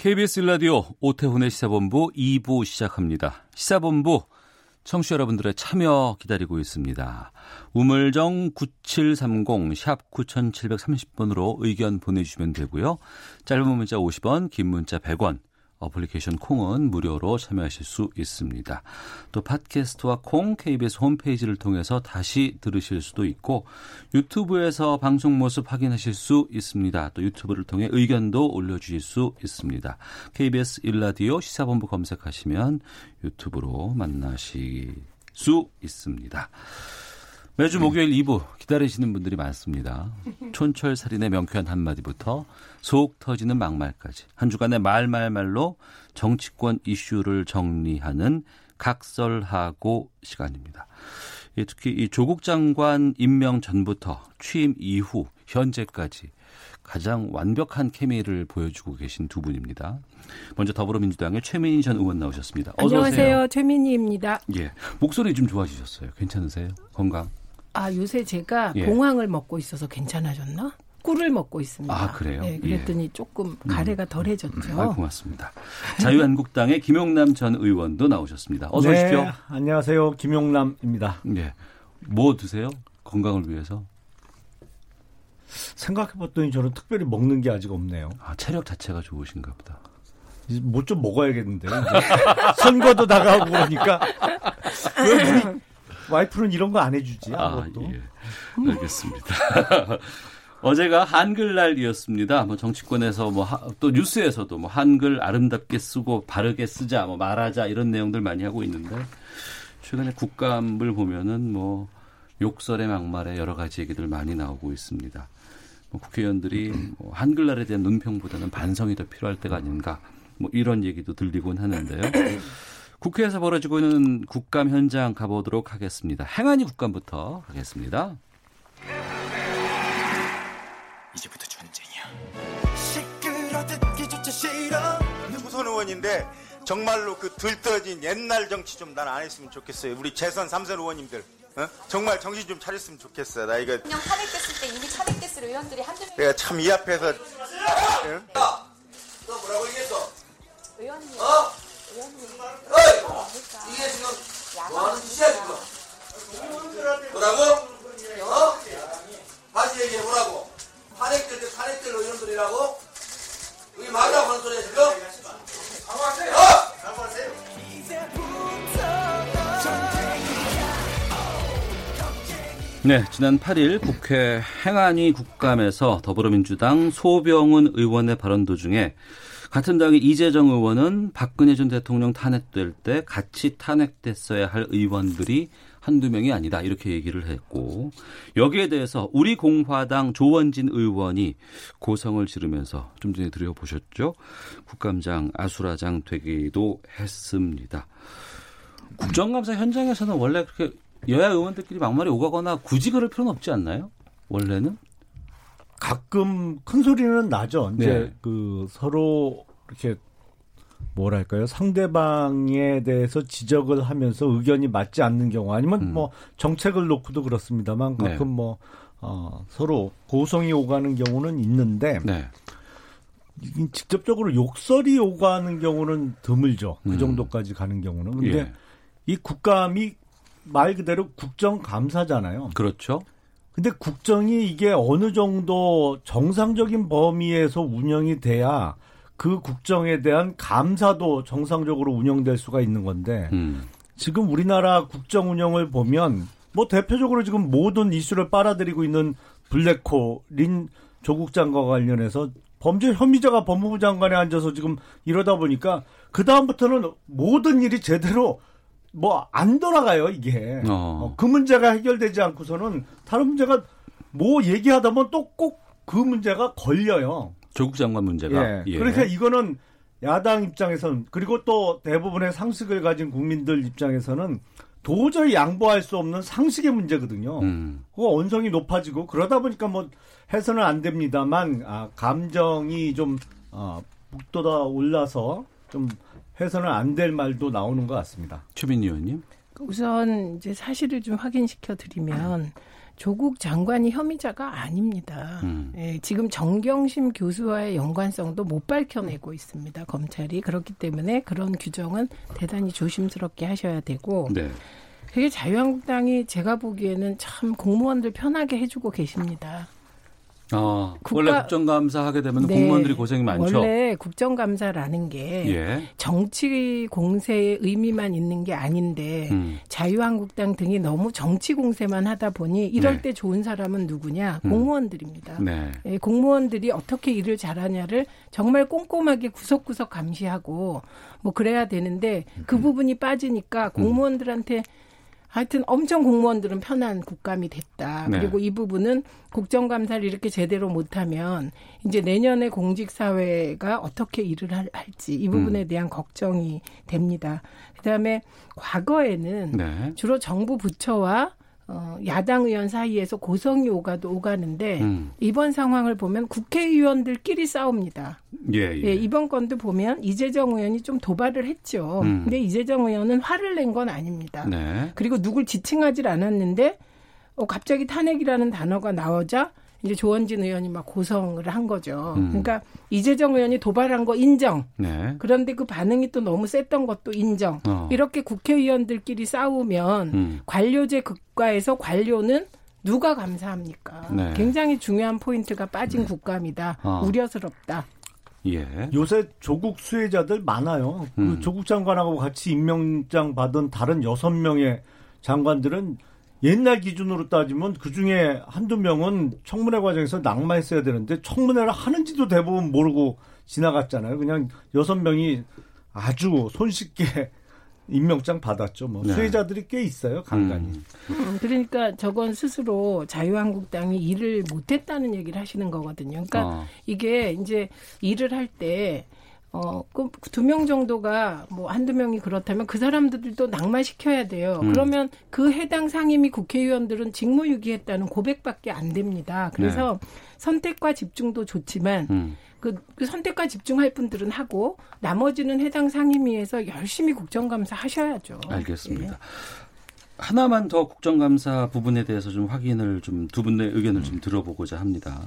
네, KBS 라디오 오태훈의 시사본부 2부 시작합니다. 시사본부 청취자 여러분들의 참여 기다리고 있습니다. 우물정 9730 샵 9730번으로 의견 보내주시면 되고요. 짧은 문자 50원, 긴 문자 100원, 어플리케이션 콩은 무료로 참여하실 수 있습니다. 또 팟캐스트와 콩 KBS 홈페이지를 통해서 다시 들으실 수도 있고 유튜브에서 방송 모습 확인하실 수 있습니다. 또 유튜브를 통해 의견도 올려주실 수 있습니다. KBS 일라디오 시사본부 검색하시면 유튜브로 만나실 수 있습니다. 매주 목요일 2부 기다리시는 분들이 많습니다. 촌철 살인의 명쾌한 한마디부터 속 터지는 막말까지 한 주간의 말말말로 정치권 이슈를 정리하는 각설하고 시간입니다. 예, 특히 이 조국 장관 임명 전부터 취임 이후 현재까지 가장 완벽한 케미를 보여주고 계신 두 분입니다. 먼저 더불어민주당의 최민희 전 의원 나오셨습니다. 어서 안녕하세요. 오세요. 최민희입니다. 예, 목소리 좀 좋아지셨어요. 괜찮으세요? 건강? 아, 요새 제가 예. 봉황을 먹고 있어서 괜찮아졌나? 꿀을 먹고 있습니다. 아, 그래요? 네, 그랬더니 조금 가래가 덜해졌죠. 아, 고맙습니다. 자유한국당의 김용남 전 의원도 나오셨습니다. 어서 네, 오십시오. 안녕하세요. 김용남입니다. 예. 뭐 드세요? 건강을 위해서? 생각해봤더니 저는 특별히 먹는 게 아직 없네요. 아, 체력 자체가 좋으신가 보다. 뭐 좀 먹어야겠는데요. 선거도 다가오고 그러니까. 왜 우리 와이프는 이런 거 안 해주지? 아, 아무것도. 예. 알겠습니다. 어제가 한글날이었습니다. 뭐 정치권에서 뭐 또 뉴스에서도 뭐 한글 아름답게 쓰고 바르게 쓰자, 뭐 말하자 이런 내용들 많이 하고 있는데 최근에 국감을 보면은 뭐 욕설의 막말에 여러 가지 얘기들 많이 나오고 있습니다. 뭐 국회의원들이 뭐 한글날에 대한 논평보다는 반성이 더 필요할 때가 아닌가 뭐 이런 얘기도 들리곤 하는데요. 국회에서 벌어지고 있는 국감 현장 가보도록 하겠습니다. 행안위 국감부터 하겠습니다. 이제부터 전쟁이야. 시끄러 듣기조차 싫어 후선 의원인데 정말로 그 들떠진 옛날 정치 좀 난 안 했으면 좋겠어요. 우리 재선 삼선 의원님들 어? 정말 정신 좀 차렸으면 좋겠어. 나 이거 그냥 탄핵됐을 때 이미 탄핵됐을 의원들이 한두 명 내가 참 이 앞에서 응? 너 뭐라고 얘기했어? 의원님 어? 이게 지금 야당 뭐 하는 짓이야 지금? 뭐라고? 어? 다시 얘기해 보라고. 탄핵될 때 탄핵될 의원들이라고? 그게 맞다고 하는 소리야 지금? 어? 네, 지난 8일 국회 행안위 국감에서 더불어민주당 소병훈 의원의 발언 도중에 같은 당의 이재정 의원은 박근혜 전 대통령 탄핵될 때 같이 탄핵됐어야 할 의원들이 한두 명이 아니다 이렇게 얘기를 했고 여기에 대해서 우리 공화당 조원진 의원이 고성을 지르면서 좀 전에 들여보셨죠 국감장 아수라장 되기도 했습니다. 국정감사 현장에서는 원래 그렇게 여야 의원들끼리 막말이 오가거나 굳이 그럴 필요는 없지 않나요? 원래는? 가끔 큰 소리는 나죠. 이제 네. 그 서로 이렇게 뭐랄까요 상대방에 대해서 지적을 하면서 의견이 맞지 않는 경우 아니면 음. 뭐 정책을 놓고도 그렇습니다만 가끔 네. 뭐 어, 서로 고성이 오가는 경우는 있는데 네. 이- 직접적으로 욕설이 오가는 경우는 드물죠. 그 음. 정도까지 가는 경우는. 근데 예. 이 국감이 말 그대로 국정감사잖아요. 그렇죠. 근데 국정이 이게 어느 정도 정상적인 범위에서 운영이 돼야 그 국정에 대한 감사도 정상적으로 운영될 수가 있는 건데 음. 지금 우리나라 국정 운영을 보면 뭐 대표적으로 지금 모든 이슈를 빨아들이고 있는 블랙홀인 조국 장관과 관련해서 범죄 혐의자가 법무부 장관에 앉아서 지금 이러다 보니까 그 다음부터는 모든 일이 제대로 뭐 안 돌아가요 이게 어. 어, 그 문제가 해결되지 않고서는 다른 문제가 뭐 얘기하다 보면 또 꼭 그 문제가 걸려요. 조국 장관 문제가. 예. 그러니까 이거는 야당 입장에서는 그리고 또 대부분의 상식을 가진 국민들 입장에서는 도저히 양보할 수 없는 상식의 문제거든요. 음. 그 언성이 높아지고 그러다 보니까 뭐 해서는 안 됩니다만 아, 감정이 좀 어, 북돋아 올라서 좀 해서는 안 될 말도 나오는 것 같습니다. 최민희 의원님. 우선 이제 사실을 좀 확인시켜 드리면 조국 장관이 혐의자가 아닙니다. 음. 예, 지금 정경심 교수와의 연관성도 못 밝혀내고 있습니다. 검찰이 그렇기 때문에 그런 규정은 대단히 조심스럽게 하셔야 되고 네. 그게 자유한국당이 제가 보기에는 참 공무원들 편하게 해주고 계십니다. 어, 국가- 원래 국정감사 하게 되면 네. 공무원들이 고생이 많죠. 원래 국정감사라는 게 예. 정치 공세의 의미만 있는 게 아닌데 음. 자유한국당 등이 너무 정치 공세만 하다 보니 이럴 네. 때 좋은 사람은 누구냐? 음. 공무원들입니다. 네. 예, 공무원들이 어떻게 일을 잘하냐를 정말 꼼꼼하게 구석구석 감시하고 뭐 그래야 되는데 그 음. 부분이 빠지니까 공무원들한테 하여튼 엄청 공무원들은 편한 국감이 됐다. 네. 그리고 이 부분은 국정감사를 이렇게 제대로 못하면 이제 내년에 공직사회가 어떻게 일을 할, 할지 이 부분에 음. 대한 걱정이 됩니다. 그다음에 과거에는 네. 주로 정부 부처와 어, 야당 의원 사이에서 고성이 오가도 오가는데 음. 이번 상황을 보면 국회의원들끼리 싸웁니다. 예, 예. 예, 이번 건도 보면 이재정 의원이 좀 도발을 했죠. 음. 근데 이재정 의원은 화를 낸 건 아닙니다. 네. 그리고 누굴 지칭하지 않았는데 어, 갑자기 탄핵이라는 단어가 나오자 이제 조원진 의원이 막 고성을 한 거죠. 음. 그러니까 이재정 의원이 도발한 거 인정. 네. 그런데 그 반응이 또 너무 셌던 것도 인정. 어. 이렇게 국회의원들끼리 싸우면 음. 관료제 국가에서 관료는 누가 감사합니까? 네. 굉장히 중요한 포인트가 빠진 국감이다. 어. 우려스럽다. 예. 요새 조국 수혜자들 많아요. 음. 그 조국 장관하고 같이 임명장 받은 다른 여섯 명의 장관들은 옛날 기준으로 따지면 그 중에 한두 명은 청문회 과정에서 낙마했어야 되는데 청문회를 하는지도 대부분 모르고 지나갔잖아요. 그냥 여섯 명이 아주 손쉽게 임명장 받았죠. 뭐 네. 수혜자들이 꽤 있어요. 간간히. 음. 음, 그러니까 저건 스스로 자유한국당이 일을 못했다는 얘기를 하시는 거거든요. 그러니까 어. 이게 이제 일을 할 때 어, 두 명 정도가 뭐 한두 명이 그렇다면 그 사람들도 낙마시켜야 돼요. 음. 그러면 그 해당 상임위 국회의원들은 직무유기했다는 고백밖에 안 됩니다. 그래서 선택과 집중도 좋지만 음. 그, 그 선택과 집중할 분들은 하고 나머지는 해당 상임위에서 열심히 국정감사 하셔야죠. 알겠습니다. 하나만 더 국정감사 부분에 대해서 좀 확인을 좀 두 분의 의견을 좀 들어보고자 합니다.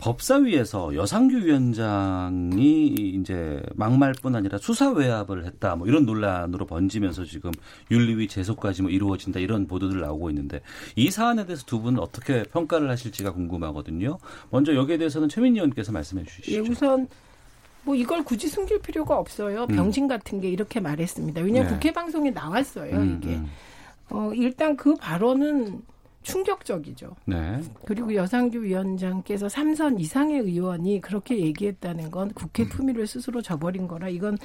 법사위에서 여상규 위원장이 이제 막말뿐 아니라 수사 외압을 했다 뭐 이런 논란으로 번지면서 지금 윤리위 제소까지 뭐 이루어진다 이런 보도들 나오고 있는데 이 사안에 대해서 두 분은 어떻게 평가를 하실지가 궁금하거든요. 먼저 여기에 대해서는 최민희 의원께서 말씀해 주시죠. 예, 우선 뭐 이걸 굳이 숨길 필요가 없어요. 음. 병신 같은 게 이렇게 말했습니다. 왜냐하면 네. 국회 방송에 나왔어요. 음, 이게 음. 어, 일단 그 발언은 충격적이죠. 네. 그리고 여상규 위원장께서 삼선 이상의 의원이 그렇게 얘기했다는 건 국회 품위를 스스로 저버린 거라 이건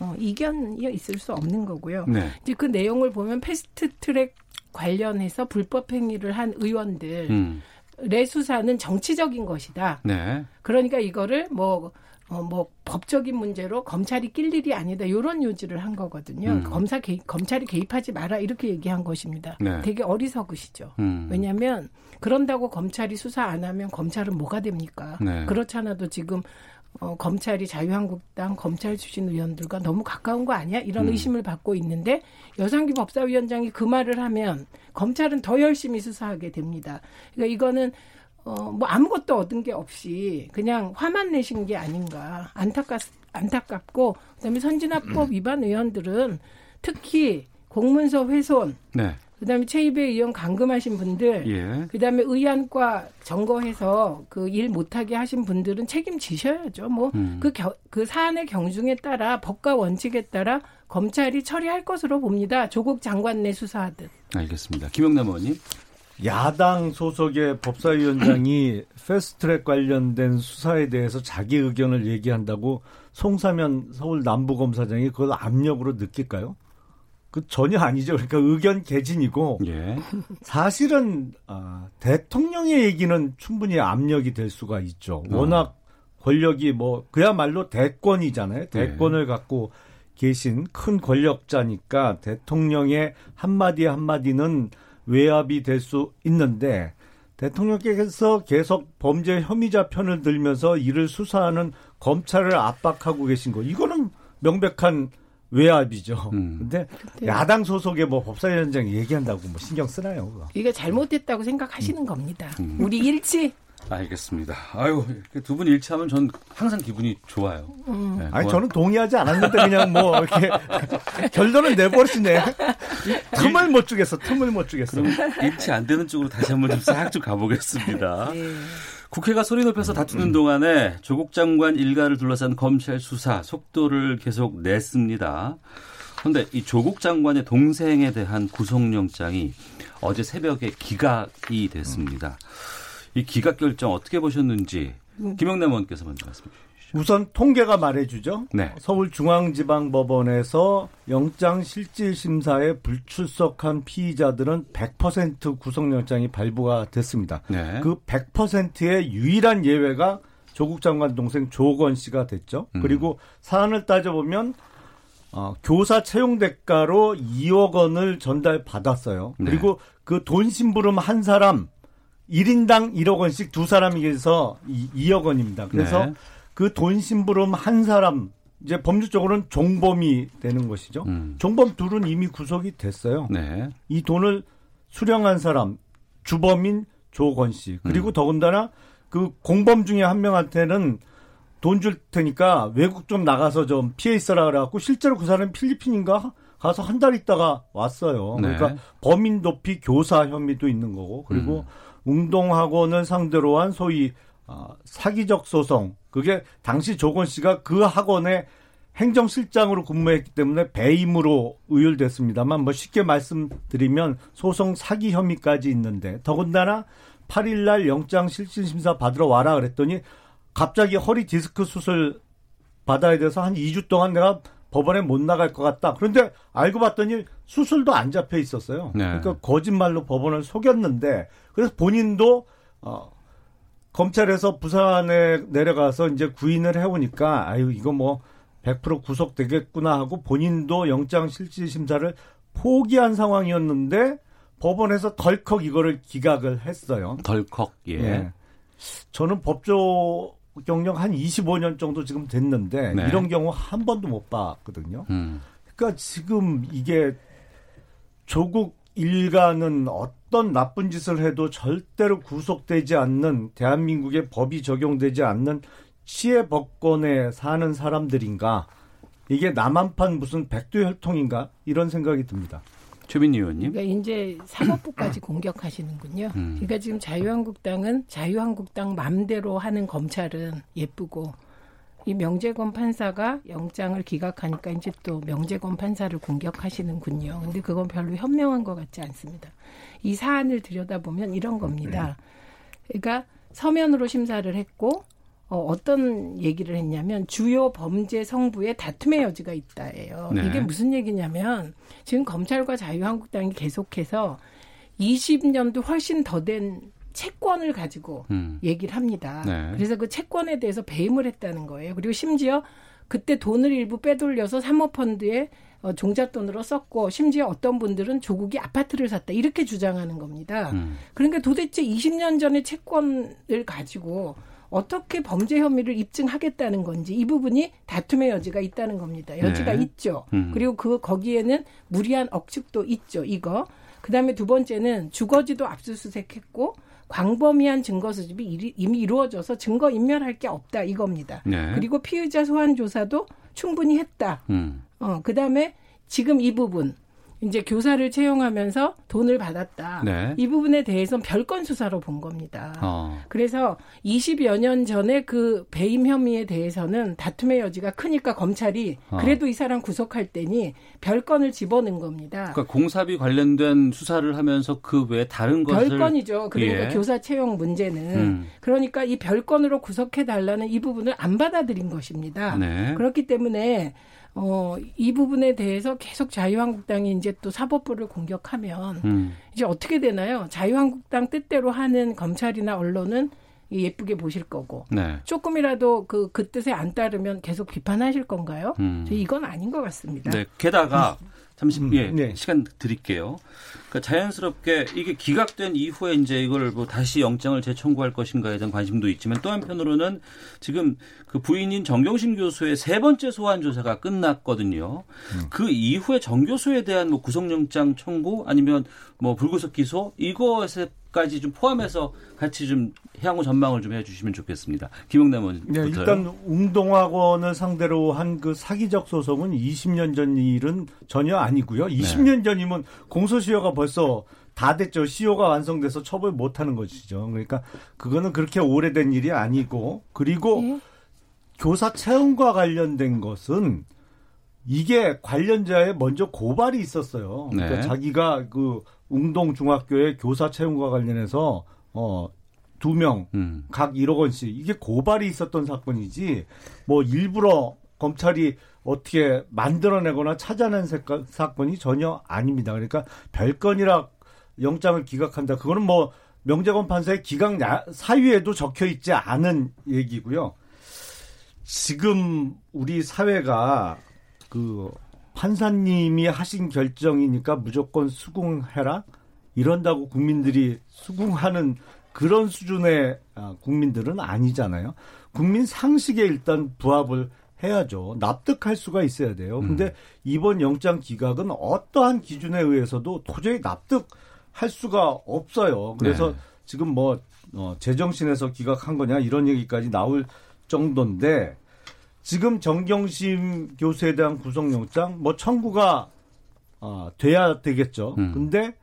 어, 이견이 있을 수 없는 거고요. 네. 이제 그 내용을 보면 패스트 트랙 관련해서 불법 행위를 한 의원들의 음. 수사는 정치적인 것이다. 네. 그러니까 이거를 뭐, 어, 뭐, 법적인 문제로 검찰이 낄 일이 아니다. 이런 요지를 한 거거든요. 음. 검사 개입, 검찰이 개입하지 마라. 이렇게 얘기한 것입니다. 네. 되게 어리석으시죠. 음. 왜냐하면 그런다고 검찰이 수사 안 하면 검찰은 뭐가 됩니까? 네. 그렇잖아도 지금 어, 검찰이 자유한국당 검찰 출신 의원들과 너무 가까운 거 아니야? 이런 음. 의심을 받고 있는데 여상규 법사위원장이 그 말을 하면 검찰은 더 열심히 수사하게 됩니다. 그러니까 이거는 어, 뭐 아무것도 얻은 게 없이 그냥 화만 내신 게 아닌가 안타깝 안타깝고 그다음에 선진화법 위반 의원들은 특히 공문서 훼손 네. 그다음에 최입의 의원 감금하신 분들 예. 그다음에 의안과 점거해서 그 일 못하게 하신 분들은 책임지셔야죠. 뭐 음. 그그 사안의 경중에 따라 법과 원칙에 따라 검찰이 처리할 것으로 봅니다. 조국 장관 내 수사하듯. 알겠습니다. 김영남 의원님. 야당 소속의 법사위원장이 패스트트랙 관련된 수사에 대해서 자기 의견을 얘기한다고 송사면 서울 남부검사장이 그걸 압력으로 느낄까요? 그 전혀 아니죠. 그러니까 의견 개진이고 예. 사실은 아, 대통령의 얘기는 충분히 압력이 될 수가 있죠. 어. 워낙 권력이 뭐 그야말로 대권이잖아요. 대권을 갖고 계신 큰 권력자니까 대통령의 한마디 한마디는 외압이 될 수 있는데 대통령께서 계속 범죄 혐의자 편을 들면서 이를 수사하는 검찰을 압박하고 계신 거 이거는 명백한 외압이죠. 음. 근데 야당 소속의 뭐 법사위원장 얘기한다고 뭐 신경 쓰나요? 그거? 이게 잘못됐다고 생각하시는 겁니다. 우리 일치 알겠습니다. 아유, 이렇게 두분 일치하면 전 항상 기분이 좋아요. 네, 아니 저는 동의하지 않았는데 그냥 뭐 이렇게 결론을 내버리시네. 틈을 못 주겠어. 틈을 못 주겠어. 일치 안 되는 쪽으로 다시 한번 좀 싹 좀 가보겠습니다. 네. 국회가 소리 높여서 다투는 동안에 조국 장관 일가를 둘러싼 검찰 수사 속도를 계속 냈습니다. 그런데 이 조국 장관의 동생에 대한 구속영장이 어제 새벽에 기각이 됐습니다. 이 기각 결정 어떻게 보셨는지 김영남 의원께서 먼저 말씀해 주시죠. 우선 통계가 말해주죠. 네. 서울중앙지방법원에서 영장실질심사에 불출석한 피의자들은 100% 구속영장이 발부가 됐습니다. 네. 그 100%의 유일한 예외가 조국 장관 동생 조건 씨가 됐죠. 음. 그리고 사안을 따져보면 어, 교사 채용 대가로 2억 원을 전달 받았어요. 네. 그리고 그 돈 심부름 한 사람 1인당 1억 원씩 두 사람이 해서 2, 억 원입니다. 그래서 네. 그돈 심부름 한 사람 이제 법률적으로는 종범이 되는 것이죠. 음. 종범 둘은 이미 구속이 됐어요. 네. 이 돈을 수령한 사람 주범인 조건 씨 그리고 음. 더군다나 그 공범 중에 한 명한테는 돈 줄 테니까 외국 좀 나가서 좀 피해 있어라 그래갖고 실제로 그 사람이 필리핀인가 가서 한 달 있다가 왔어요. 네. 그러니까 범인 도피 교사 혐의도 있는 거고 그리고 음. 운동학원을 상대로 한 소위 아, 사기적 소송. 그게 당시 조건 씨가 그 학원에 행정실장으로 근무했기 때문에 배임으로 의율됐습니다만 뭐 쉽게 말씀드리면 소송 사기 혐의까지 있는데 더군다나 8일 날 영장 실질 심사 받으러 와라 그랬더니 갑자기 허리 디스크 수술 받아야 돼서 한 2주 동안 내가 법원에 못 나갈 것 같다. 그런데 알고 봤더니 수술도 안 잡혀 있었어요. 네. 그러니까 거짓말로 법원을 속였는데 그래서 본인도 어 검찰에서 부산에 내려가서 이제 구인을 해오니까 아유 이거 뭐 100% 구속되겠구나 하고 본인도 영장 실질 심사를 포기한 상황이었는데 법원에서 덜컥 이거를 기각을 했어요. 덜컥 예. 예. 저는 법조 경력 한 25년 정도 지금 됐는데 네. 이런 경우 한 번도 못 봤거든요. 음. 그러니까 지금 이게 조국 일가는 어떤 나쁜 짓을 해도 절대로 구속되지 않는 대한민국의 법이 적용되지 않는 치해 법권에 사는 사람들인가? 이게 남한판 무슨 백두혈통인가? 이런 생각이 듭니다. 최민희 의원님. 그러니까 이제 사법부까지 공격하시는군요. 음. 그러니까 지금 자유한국당은 자유한국당 맘대로 하는 검찰은 예쁘고 이 명재건 판사가 영장을 기각하니까 이제 또 명재건 판사를 공격하시는군요. 근데 그건 별로 현명한 것 같지 않습니다. 이 사안을 들여다보면 이런 겁니다. 그러니까 서면으로 심사를 했고 어, 어떤 얘기를 했냐면 주요 범죄 성부에 다툼의 여지가 있다예요. 네. 이게 무슨 얘기냐면 지금 검찰과 자유한국당이 계속해서 20년도 훨씬 더 된 채권을 가지고 음. 얘기를 합니다. 네. 그래서 그 채권에 대해서 배임을 했다는 거예요. 그리고 심지어 그때 돈을 일부 빼돌려서 사모펀드에 어, 종잣돈으로 썼고 심지어 어떤 분들은 조국이 아파트를 샀다 이렇게 주장하는 겁니다. 음. 그러니까 도대체 20년 전의 채권을 가지고 어떻게 범죄 혐의를 입증하겠다는 건지 이 부분이 다툼의 여지가 있다는 겁니다. 여지가 네. 있죠. 음. 그리고 그 거기에는 무리한 억측도 있죠. 이거. 그다음에 두 번째는 주거지도 압수수색했고 광범위한 증거 수집이 이미 이루어져서 증거 인멸할 게 없다 이겁니다. 네. 그리고 피의자 소환 조사도 충분히 했다. 음. 어, 그다음에 지금 이 부분 이제 교사를 채용하면서 돈을 받았다. 네. 이 부분에 대해서는 별건 수사로 본 겁니다. 어. 그래서 20여 년 전에 그 배임 혐의에 대해서는 다툼의 여지가 크니까 검찰이 어. 그래도 이 사람 구속할 때니 별건을 집어넣은 겁니다. 그러니까 공사비 관련된 수사를 하면서 그 외에 다른 것을 별건이죠. 그러니까 예. 교사 채용 문제는 음. 그러니까 이 별건으로 구속해 달라는 이 부분을 안 받아들인 것입니다. 네. 그렇기 때문에 어, 이 부분에 대해서 계속 자유한국당이 이제 또 사법부를 공격하면 음. 이제 어떻게 되나요? 자유한국당 뜻대로 하는 검찰이나 언론은 예쁘게 보실 거고 네. 조금이라도 그, 그 뜻에 안 따르면 계속 비판하실 건가요? 음. 저 이건 아닌 것 같습니다. 네. 게다가 잠시 음, 예, 네. 시간 드릴게요. 그러니까 자연스럽게 이게 기각된 이후에 이제 이걸 뭐 다시 영장을 재청구할 것인가에 대한 관심도 있지만 또 한편으로는 지금 그 부인인 정경심 교수의 세 번째 소환 조사가 끝났거든요. 그 이후에 정 교수에 대한 뭐 구속영장 청구 아니면 뭐 불구속 기소 이것에 까지 좀 포함해서 같이 좀 향후 전망을 좀 해주시면 좋겠습니다. 김용남 의원부터 네, 일단 웅동학원을 상대로 한 그 사기적 소송은 20년 전 일은 전혀 아니고요. 20년 전이면 공소시효가 벌써 다 됐죠. 시효가 완성돼서 처벌 못 하는 것이죠. 그러니까 그거는 그렇게 오래된 일이 아니고 그리고 예. 교사 채용과 관련된 것은 이게 관련자에 먼저 고발이 있었어요. 그러니까 네. 자기가 그 웅동 중학교의 교사 채용과 관련해서 어 두 명 음. 각 1억 원씩 이게 고발이 있었던 사건이지 뭐 일부러 검찰이 어떻게 만들어내거나 찾아낸 사건- 사건이 전혀 아닙니다. 그러니까 별건이라 영장을 기각한다. 그거는 뭐 명재건 판사의 기각 야- 사유에도 적혀 있지 않은 얘기고요. 지금 우리 사회가 그 판사님이 하신 결정이니까 무조건 수긍해라 이런다고 국민들이 수긍하는 그런 수준의 아, 국민들은 아니잖아요. 국민 상식에 일단 부합을 해야죠. 납득할 수가 있어야 돼요. 근데 이번 영장 기각은 어떠한 기준에 의해서도 도저히 납득할 수가 없어요. 그래서 네. 지금 뭐 어, 제정신에서 기각한 거냐 이런 얘기까지 나올 정도인데 지금 정경심 교수에 대한 구속영장 뭐 청구가 어, 돼야 되겠죠. 음. 근데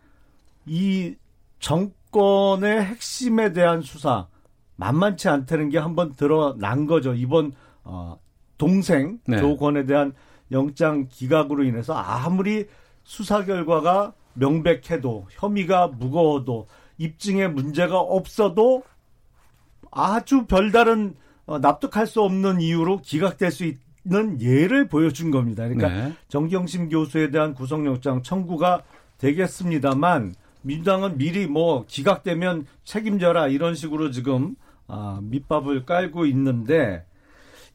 이 정권의 핵심에 대한 수사 만만치 않다는 게 한번 드러난 거죠. 이번 어, 동생 네. 조건에 대한 영장 기각으로 인해서 아무리 수사 결과가 명백해도 혐의가 무거워도 입증에 문제가 없어도 아주 별다른 어, 납득할 수 없는 이유로 기각될 수 있는 예를 보여준 겁니다. 그러니까 네. 정경심 교수에 대한 구속영장 청구가 되겠습니다만 민주당은 미리 뭐 기각되면 책임져라 이런 식으로 지금 아, 밑밥을 깔고 있는데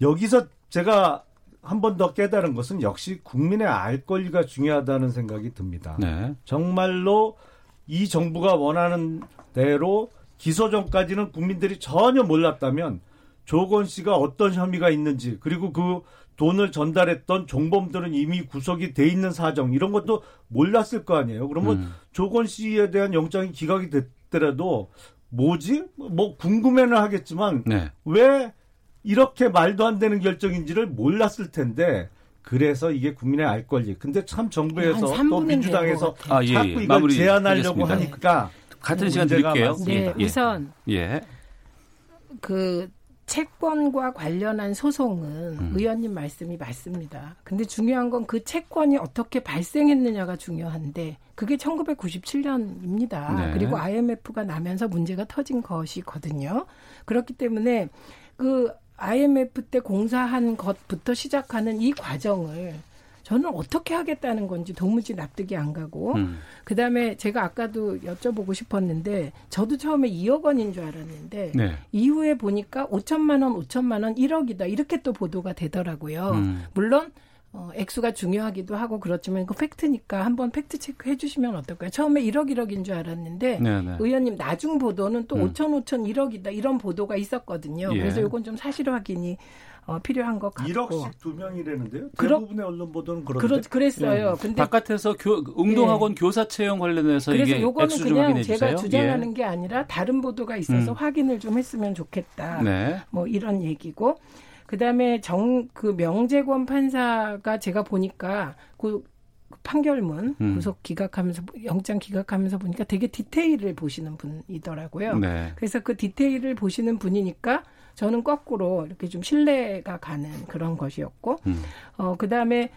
여기서 제가 한 번 더 깨달은 것은 역시 국민의 알 권리가 중요하다는 생각이 듭니다. 네. 정말로 이 정부가 원하는 대로 기소 전까지는 국민들이 전혀 몰랐다면 조건 씨가 어떤 혐의가 있는지 그리고 그 돈을 전달했던 종범들은 이미 구속이 돼 있는 사정 이런 것도 몰랐을 거 아니에요. 그러면 음. 조건 씨에 대한 영장이 기각이 됐더라도 뭐지? 뭐 궁금해는 하겠지만 네. 왜 이렇게 말도 안 되는 결정인지를 몰랐을 텐데 그래서 이게 국민의 알 권리. 근데 참 정부에서 한 3분은 또 민주당에서. 아, 예, 자꾸 예. 이걸 마무리 제안하려고 하겠습니다. 하니까 같은 시간 드릴게요. 네, 우선 예. 그 채권과 관련한 소송은 음. 의원님 말씀이 맞습니다. 근데 중요한 건 그 채권이 어떻게 발생했느냐가 중요한데 그게 1997년입니다. 네. 그리고 IMF가 나면서 문제가 터진 것이거든요. 그렇기 때문에 그 IMF 때 공사한 것부터 시작하는 이 과정을 저는 어떻게 하겠다는 건지 도무지 납득이 안 가고 음. 그다음에 제가 아까도 여쭤보고 싶었는데 저도 처음에 2억 원인 줄 알았는데 네. 이후에 보니까 5천만 원, 5천만 원 1억이다 이렇게 또 보도가 되더라고요. 음. 물론 어, 액수가 중요하기도 하고 그렇지만 그 fact니까 한번 fact check 해 주시면 어떨까요? 처음에 1억 1억인 줄 알았는데 네, 네. 의원님 나중 보도는 또 음. 5천 5천 1억이다 이런 보도가 있었거든요. 예. 그래서 이건 좀 사실 확인이 어, 필요한 것 같고 1억씩 두 명이라는데요. 그러- 대부분의 언론 보도는 그런데. 그렇, 그랬어요. 네. 근데 바깥에서 교, 웅동학원 교사 채용 관련해서 그래서 이게 요거는 액수 좀 그냥 확인해 주세요. 제가 주장하는 게 아니라 다른 보도가 있어서 음. 확인을 좀 했으면 좋겠다. 예. 네. 뭐 이런 얘기고 그다음에 정 그 명재권 판사가 제가 보니까 그 판결문 음. 구속 기각하면서 영장 기각하면서 보니까 되게 디테일을 보시는 분이더라고요. 네. 그래서 그 디테일을 보시는 분이니까 저는 거꾸로 이렇게 좀 신뢰가 가는 그런 것이었고 음. 어 그 다음에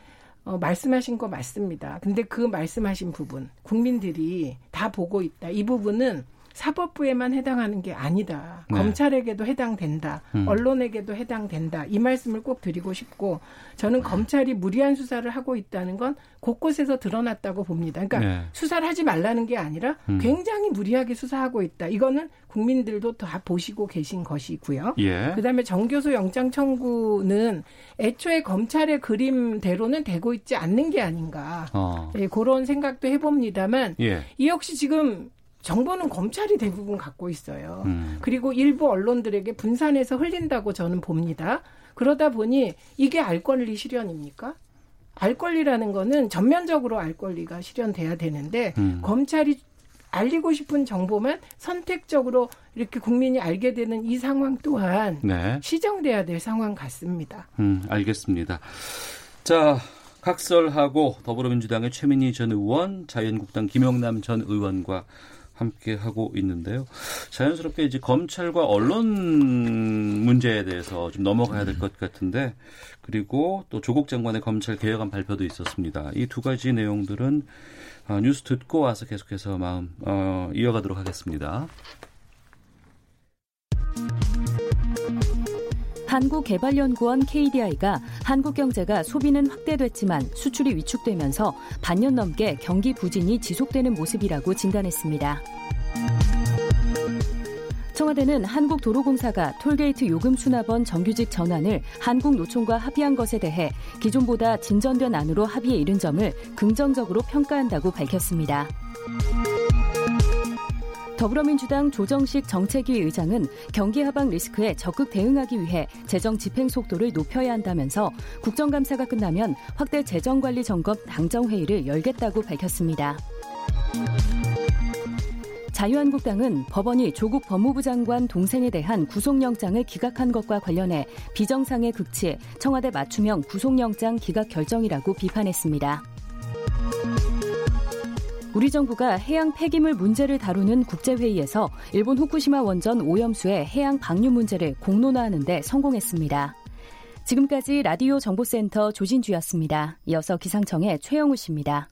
어, 말씀하신 거 맞습니다. 근데 그 말씀하신 부분 국민들이 다 보고 있다. 이 부분은 사법부에만 해당하는 게 아니다. 네. 검찰에게도 해당된다. 음. 언론에게도 해당된다. 이 말씀을 꼭 드리고 싶고 저는 검찰이 무리한 수사를 하고 있다는 건 곳곳에서 드러났다고 봅니다. 그러니까 네. 수사를 하지 말라는 게 아니라 음. 굉장히 무리하게 수사하고 있다. 이거는 국민들도 다 보시고 계신 것이고요. 예. 그다음에 정교수 영장 청구는 애초에 검찰의 그림대로는 되고 있지 않는 게 아닌가. 어. 예, 그런 생각도 해봅니다만 예. 이 역시 지금 정보는 검찰이 대부분 갖고 있어요. 음. 그리고 일부 언론들에게 분산해서 흘린다고 저는 봅니다. 그러다 보니 이게 알 권리 실현입니까? 알 권리라는 거는 전면적으로 알 권리가 실현돼야 되는데 음. 검찰이 알리고 싶은 정보만 선택적으로 이렇게 국민이 알게 되는 이 상황 또한 네. 시정돼야 될 상황 같습니다. 음, 알겠습니다. 자, 각설하고 더불어민주당의 최민희 전 의원, 자유한국당 김영남 전 의원과 함께 하고 있는데요. 자연스럽게 이제 검찰과 언론 문제에 대해서 좀 넘어가야 될 것 같은데 그리고 또 조국 장관의 검찰 개혁안 발표도 있었습니다. 이 두 가지 내용들은 어, 뉴스 듣고 와서 계속해서 마음 어, 이어가도록 하겠습니다. 한국개발연구원 KDI가 한국 경제가 소비는 확대됐지만 수출이 위축되면서 반년 넘게 경기 부진이 지속되는 모습이라고 진단했습니다. 청와대는 한국도로공사가 톨게이트 요금 수납원 정규직 전환을 한국노총과 합의한 것에 대해 기존보다 진전된 안으로 합의에 이른 점을 긍정적으로 평가한다고 밝혔습니다. 더불어민주당 조정식 정책위 의장은 경기 하방 리스크에 적극 대응하기 위해 재정 집행 속도를 높여야 한다면서 국정감사가 끝나면 확대 재정관리 점검 당정회의를 열겠다고 밝혔습니다. 자유한국당은 법원이 조국 법무부 장관 동생에 대한 구속영장을 기각한 것과 관련해 비정상의 극치에 청와대 맞춤형 구속영장 기각 결정이라고 비판했습니다. 우리 정부가 해양 폐기물 문제를 다루는 국제회의에서 일본 후쿠시마 원전 오염수의 해양 방류 문제를 공론화하는 데 성공했습니다. 지금까지 라디오 정보센터 조진주였습니다. 이어서 기상청의 최영우 씨입니다.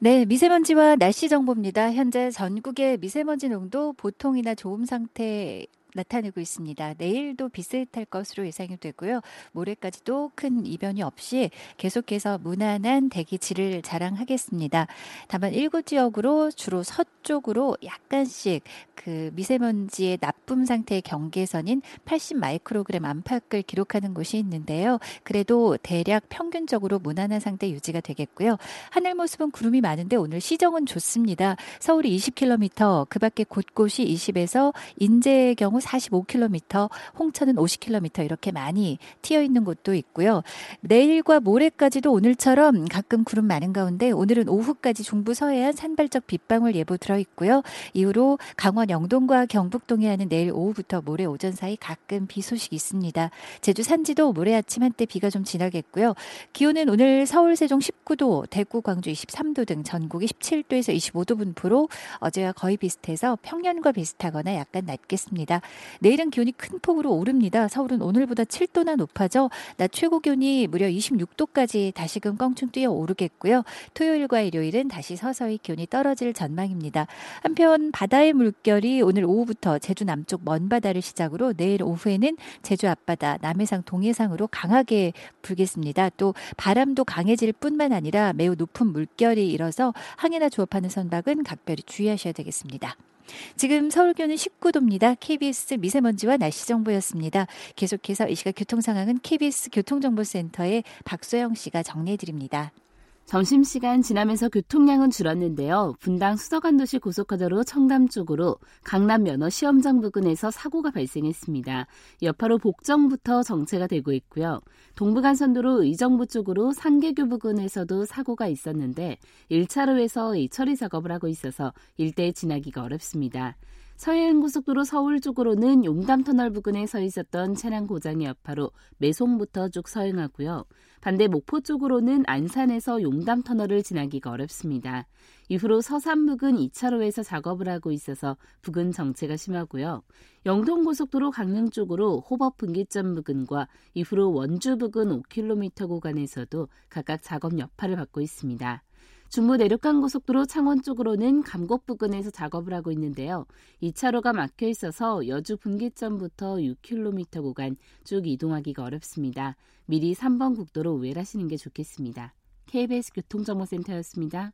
네, 미세먼지와 날씨 정보입니다. 현재 전국의 미세먼지 농도 보통이나 좋음 상태 나타내고 있습니다. 내일도 비슷할 것으로 예상이 되고요. 모레까지도 큰 이변이 없이 계속해서 무난한 대기질을 자랑하겠습니다. 다만 일부 지역으로 주로 서쪽으로 약간씩 그 미세먼지의 나쁨 상태의 경계선인 80 마이크로그램 안팎을 기록하는 곳이 있는데요. 그래도 대략 평균적으로 무난한 상태 유지가 되겠고요. 하늘 모습은 구름이 많은데 오늘 시정은 좋습니다. 서울이 20km, 그 밖에 곳곳이 20에서 인제의 경우 45km, 홍천은 50km 이렇게 많이 튀어 있는 곳도 있고요. 내일과 모레까지도 오늘처럼 가끔 구름 많은 가운데 오늘은 오후까지 중부 서해안 산발적 빗방울 예보 들어 있고요. 이후로 강원 영동과 경북 동해안은 내일 오후부터 모레 오전 사이 가끔 비 소식이 있습니다. 제주 산지도 모레 아침 한때 비가 좀 지나겠고요. 기온은 오늘 서울 세종 19도, 대구 광주 23도 등 전국이 17도에서 25도 분포로 어제와 거의 비슷해서 평년과 비슷하거나 약간 낮겠습니다. 내일은 기온이 큰 폭으로 오릅니다. 서울은 오늘보다 7도나 높아져 낮 최고 기온이 무려 26도까지 다시금 껑충 뛰어 오르겠고요. 토요일과 일요일은 다시 서서히 기온이 떨어질 전망입니다. 한편 바다의 물결이 오늘 오후부터 제주 남쪽 먼 바다를 시작으로 내일 오후에는 제주 앞바다, 남해상, 동해상으로 강하게 불겠습니다. 또 바람도 강해질 뿐만 아니라 매우 높은 물결이 일어서 항해나 조업하는 선박은 각별히 주의하셔야 되겠습니다. 지금 서울 기온은 19도입니다. KBS 미세먼지와 날씨 정보였습니다. 계속해서 이 시각 교통 상황은 KBS 교통정보센터의 박소영 씨가 정리해 드립니다. 점심시간 지나면서 교통량은 줄었는데요. 분당 수서간도시 고속화도로 청담 쪽으로 강남 면허 시험장 부근에서 사고가 발생했습니다. 여파로 복정부터 정체가 되고 있고요. 동부간선도로 의정부 쪽으로 상계교 부근에서도 사고가 있었는데 1차로에서 이 처리 작업을 하고 있어서 일대에 지나기가 어렵습니다. 서해안 고속도로 서울 쪽으로는 용담터널 부근에 서 있었던 차량 고장의 여파로 매송부터 쭉 서행하고요. 반대 목포 쪽으로는 안산에서 용담 터널을 지나기가 어렵습니다. 이후로 서산 부근 2차로에서 작업을 하고 있어서 부근 정체가 심하고요. 영동고속도로 강릉 쪽으로 호법 분기점 부근과 이후로 원주 부근 5km 구간에서도 각각 작업 여파를 받고 있습니다. 중부 내륙간 고속도로 창원 쪽으로는 감곡 부근에서 작업을 하고 있는데요. 2차로가 막혀 있어서 여주 분기점부터 6km 구간 쭉 이동하기가 어렵습니다. 미리 3번 국도로 우회하시는 게 좋겠습니다. KBS 교통정보센터였습니다.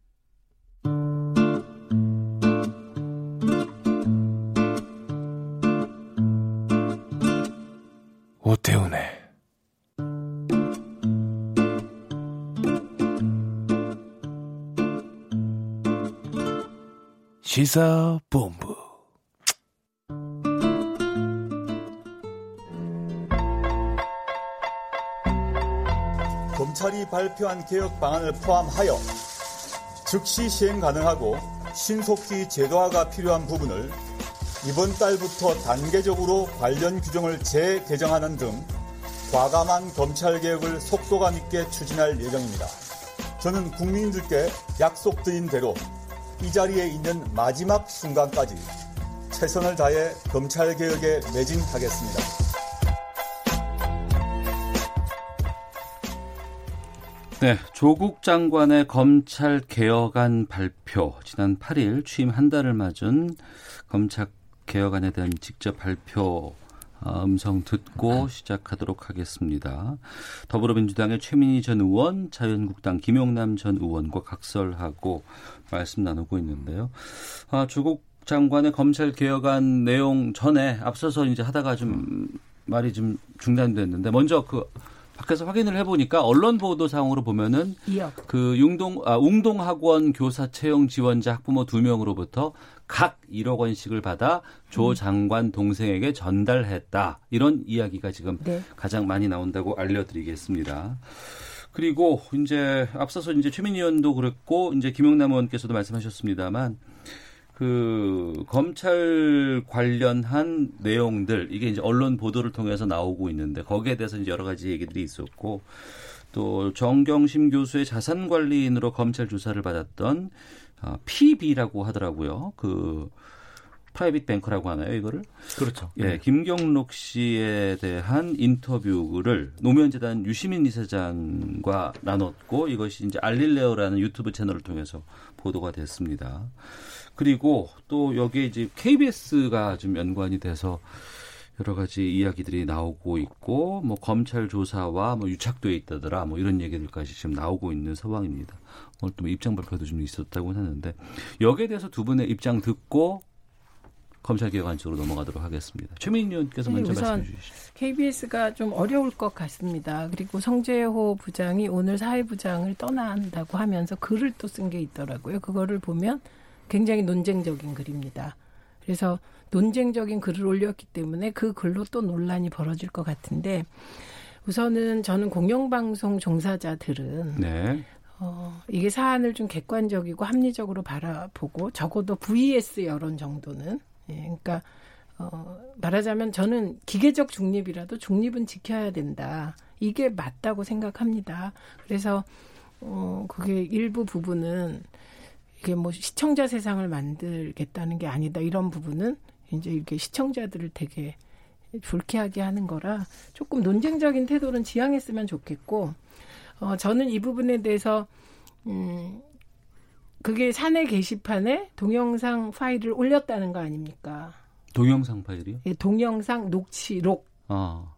오태훈의 시사본부 검찰이 발표한 개혁 방안을 포함하여 즉시 시행 가능하고 신속히 제도화가 필요한 부분을 이번 달부터 단계적으로 관련 규정을 재개정하는 등 과감한 검찰 개혁을 속도감 있게 추진할 예정입니다. 저는 국민들께 약속드린 대로 이 자리에 있는 마지막 순간까지 최선을 다해 검찰 개혁에 매진하겠습니다. 네, 조국 장관의 검찰 개혁안 발표 지난 8일 취임 한 달을 맞은 검찰 개혁안에 대한 직접 발표 어, 음성 듣고 시작하도록 하겠습니다. 더불어민주당의 최민희 전 의원, 자유한국당 김용남 전 의원과 각설하고 말씀 나누고 있는데요. 아, 조국 장관의 검찰 개혁안 내용 전에 앞서서 이제 하다가 좀 말이 좀 중단됐는데 먼저 그 밖에서 확인을 해보니까 언론 보도상으로 보면은 이역. 그 융동 아, 웅동학원 교사 채용 지원자 학부모 두 명으로부터 각 1억 원씩을 받아 조 음. 장관 동생에게 전달했다 이런 이야기가 지금 네. 가장 많이 나온다고 알려드리겠습니다. 그리고 이제 앞서서 이제 최민희 의원도 그랬고 이제 김용남 의원께서도 말씀하셨습니다만 그 검찰 관련한 내용들 이게 이제 언론 보도를 통해서 나오고 있는데 거기에 대해서 이제 여러 가지 얘기들이 있었고 또 정경심 교수의 자산 관리인으로 검찰 조사를 받았던 어, PB라고 하더라고요. 그 private banker라고 하나요, 이거를? 그렇죠. 예, 김경록 씨에 대한 인터뷰를 노무현재단 유시민 이사장과 나눴고 이것이 이제 알릴레오라는 유튜브 채널을 통해서 보도가 됐습니다. 그리고 또 여기에 이제 KBS가 좀 연관이 돼서 여러 가지 이야기들이 나오고 있고 뭐 검찰 조사와 뭐 유착돼 있다더라 뭐 이런 얘기들까지 지금 나오고 있는 상황입니다. 오늘 또뭐 입장 발표도 좀 있었다고 하는데 여기에 대해서 두 분의 입장 듣고 검찰 개혁안 쪽으로 넘어가도록 하겠습니다. 최민희 의원께서 먼저 네, 우선 말씀해 주시죠. KBS가 좀 어려울 것 같습니다. 그리고 성재호 부장이 오늘 사회부장을 떠난다고 하면서 글을 또 쓴 게 있더라고요. 그거를 보면 굉장히 논쟁적인 글입니다. 그래서 논쟁적인 글을 올렸기 때문에 그 글로 또 논란이 벌어질 것 같은데 우선은 저는 공영방송 종사자들은 네. 어, 이게 사안을 좀 객관적이고 합리적으로 바라보고 적어도 VS 여론 정도는 예, 그러니까 어, 말하자면 저는 기계적 중립이라도 중립은 지켜야 된다. 이게 맞다고 생각합니다. 그래서 어, 그게 일부 부분은 이게 뭐 시청자 세상을 만들겠다는 게 아니다. 이런 부분은 이제 이렇게 시청자들을 되게 불쾌하게 하는 거라 조금 논쟁적인 태도는 지양했으면 좋겠고 어, 저는 이 부분에 대해서 음, 그게 사내 게시판에 동영상 파일을 올렸다는 거 아닙니까? 동영상 파일이요? 예, 동영상 녹취록, 아.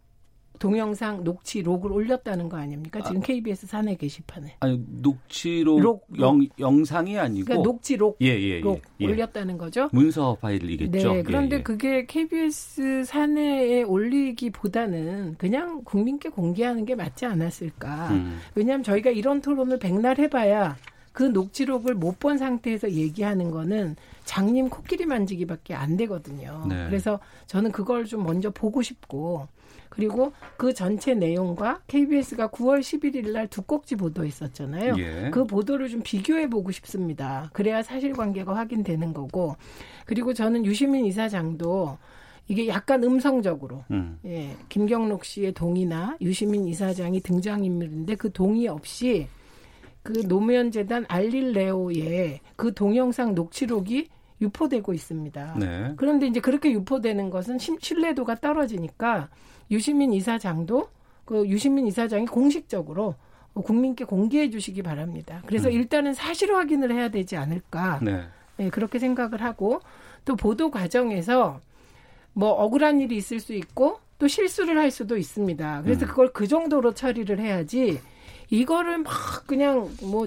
동영상 녹취록을 올렸다는 거 아닙니까? 지금 아. KBS 사내 게시판에. 아니 녹취록 록, 영, 영상이 아니고 그러니까 녹취록 예, 예, 예, 록 예. 올렸다는 거죠. 문서 파일이겠죠. 네, 그런데 예, 예. 그게 KBS 사내에 올리기보다는 그냥 국민께 공개하는 게 맞지 않았을까. 음. 왜냐하면 저희가 이런 토론을 백날 해봐야 그 녹취록을 못 본 상태에서 얘기하는 거는 장님 코끼리 만지기밖에 안 되거든요. 네. 그래서 저는 그걸 좀 먼저 보고 싶고 그리고 그 전체 내용과 KBS가 9월 11일 날 두 꼭지 보도했었잖아요. 예. 그 보도를 좀 비교해 보고 싶습니다. 그래야 사실관계가 확인되는 거고 그리고 저는 유시민 이사장도 이게 약간 음성적으로 음. 예, 김경록 씨의 동의나 유시민 이사장이 등장인물인데 그 동의 없이 그 노무현 재단 알릴레오의 그 동영상 녹취록이 유포되고 있습니다. 네. 그런데 이제 그렇게 유포되는 것은 심- 신뢰도가 떨어지니까 유시민 이사장도 그 유시민 이사장이 공식적으로 국민께 공개해 주시기 바랍니다. 그래서 음. 일단은 사실 확인을 해야 되지 않을까. 네. 네, 그렇게 생각을 하고 또 보도 과정에서 뭐 억울한 일이 있을 수 있고 또 실수를 할 수도 있습니다. 그래서 음. 그걸 그 정도로 처리를 해야지 이거를 막 그냥 뭐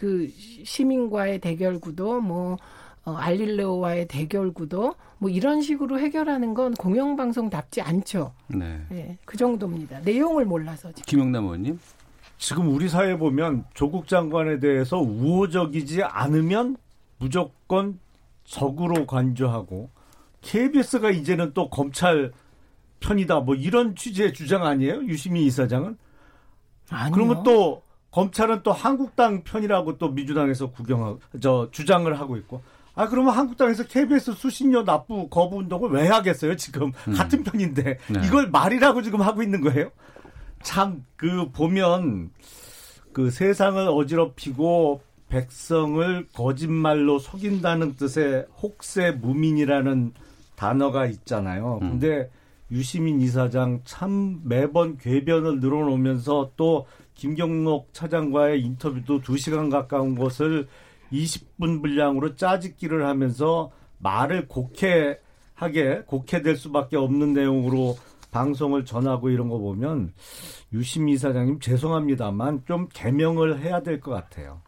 그 시민과의 대결 구도 뭐 어, 알릴레오와의 대결 구도 뭐 이런 식으로 해결하는 건 공영방송답지 않죠. 네. 네, 그 정도입니다. 내용을 몰라서 지금. 김용남 의원님. 지금 우리 사회 보면 조국 장관에 대해서 우호적이지 않으면 무조건 적으로 간주하고 KBS가 이제는 또 검찰 편이다 뭐 이런 취지의 주장 아니에요? 유시민 이사장은? 아니요. 그러면 또 검찰은 또 한국당 편이라고 또 민주당에서 구경하고 저 주장을 하고 있고 아 그러면 한국당에서 KBS 수신료 납부 거부 운동을 왜 하겠어요 지금 음. 같은 편인데 네. 이걸 말이라고 지금 하고 있는 거예요? 참 그 보면 그 세상을 어지럽히고 백성을 거짓말로 속인다는 뜻의 혹세 무민이라는 단어가 있잖아요. 음. 근데 유시민 이사장 참 매번 궤변을 늘어놓으면서 또 김경록 차장과의 인터뷰도 2시간 가까운 것을 20분 분량으로 짜집기를 하면서 말을 곡해하게 곡해될 수밖에 없는 내용으로 방송을 전하고 이런 거 보면 유시민 이사장님 죄송합니다만 좀 개명을 해야 될 것 같아요.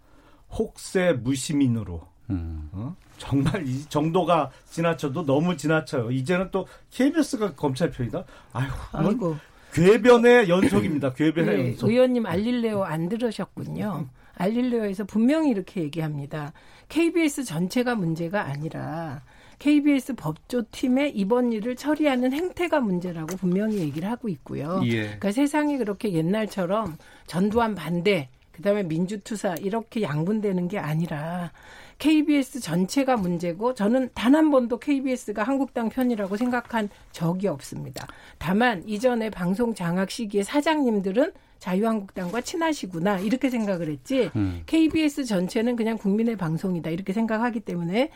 혹세 무시민으로. 음. 어? 정말 이 정도가 지나쳐도 너무 지나쳐요. 이제는 또 KBS가 검찰 편이다. 아유, 아이고. 궤변의 연속입니다. 궤변의 네, 연속. 의원님 알릴레오 안 들으셨군요. 알릴레오에서 분명히 이렇게 얘기합니다. KBS 전체가 문제가 아니라 KBS 법조팀의 이번 일을 처리하는 행태가 문제라고 분명히 얘기를 하고 있고요. 예. 그러니까 세상이 그렇게 옛날처럼 전두환 반대, 그다음에 민주투사 이렇게 양분되는 게 아니라 KBS 전체가 문제고 저는 단 한 번도 KBS가 한국당 편이라고 생각한 적이 없습니다. 다만 이전에 방송 장악 시기에 사장님들은 자유한국당과 친하시구나 이렇게 생각을 했지 음. KBS 전체는 그냥 국민의 방송이다 이렇게 생각하기 때문에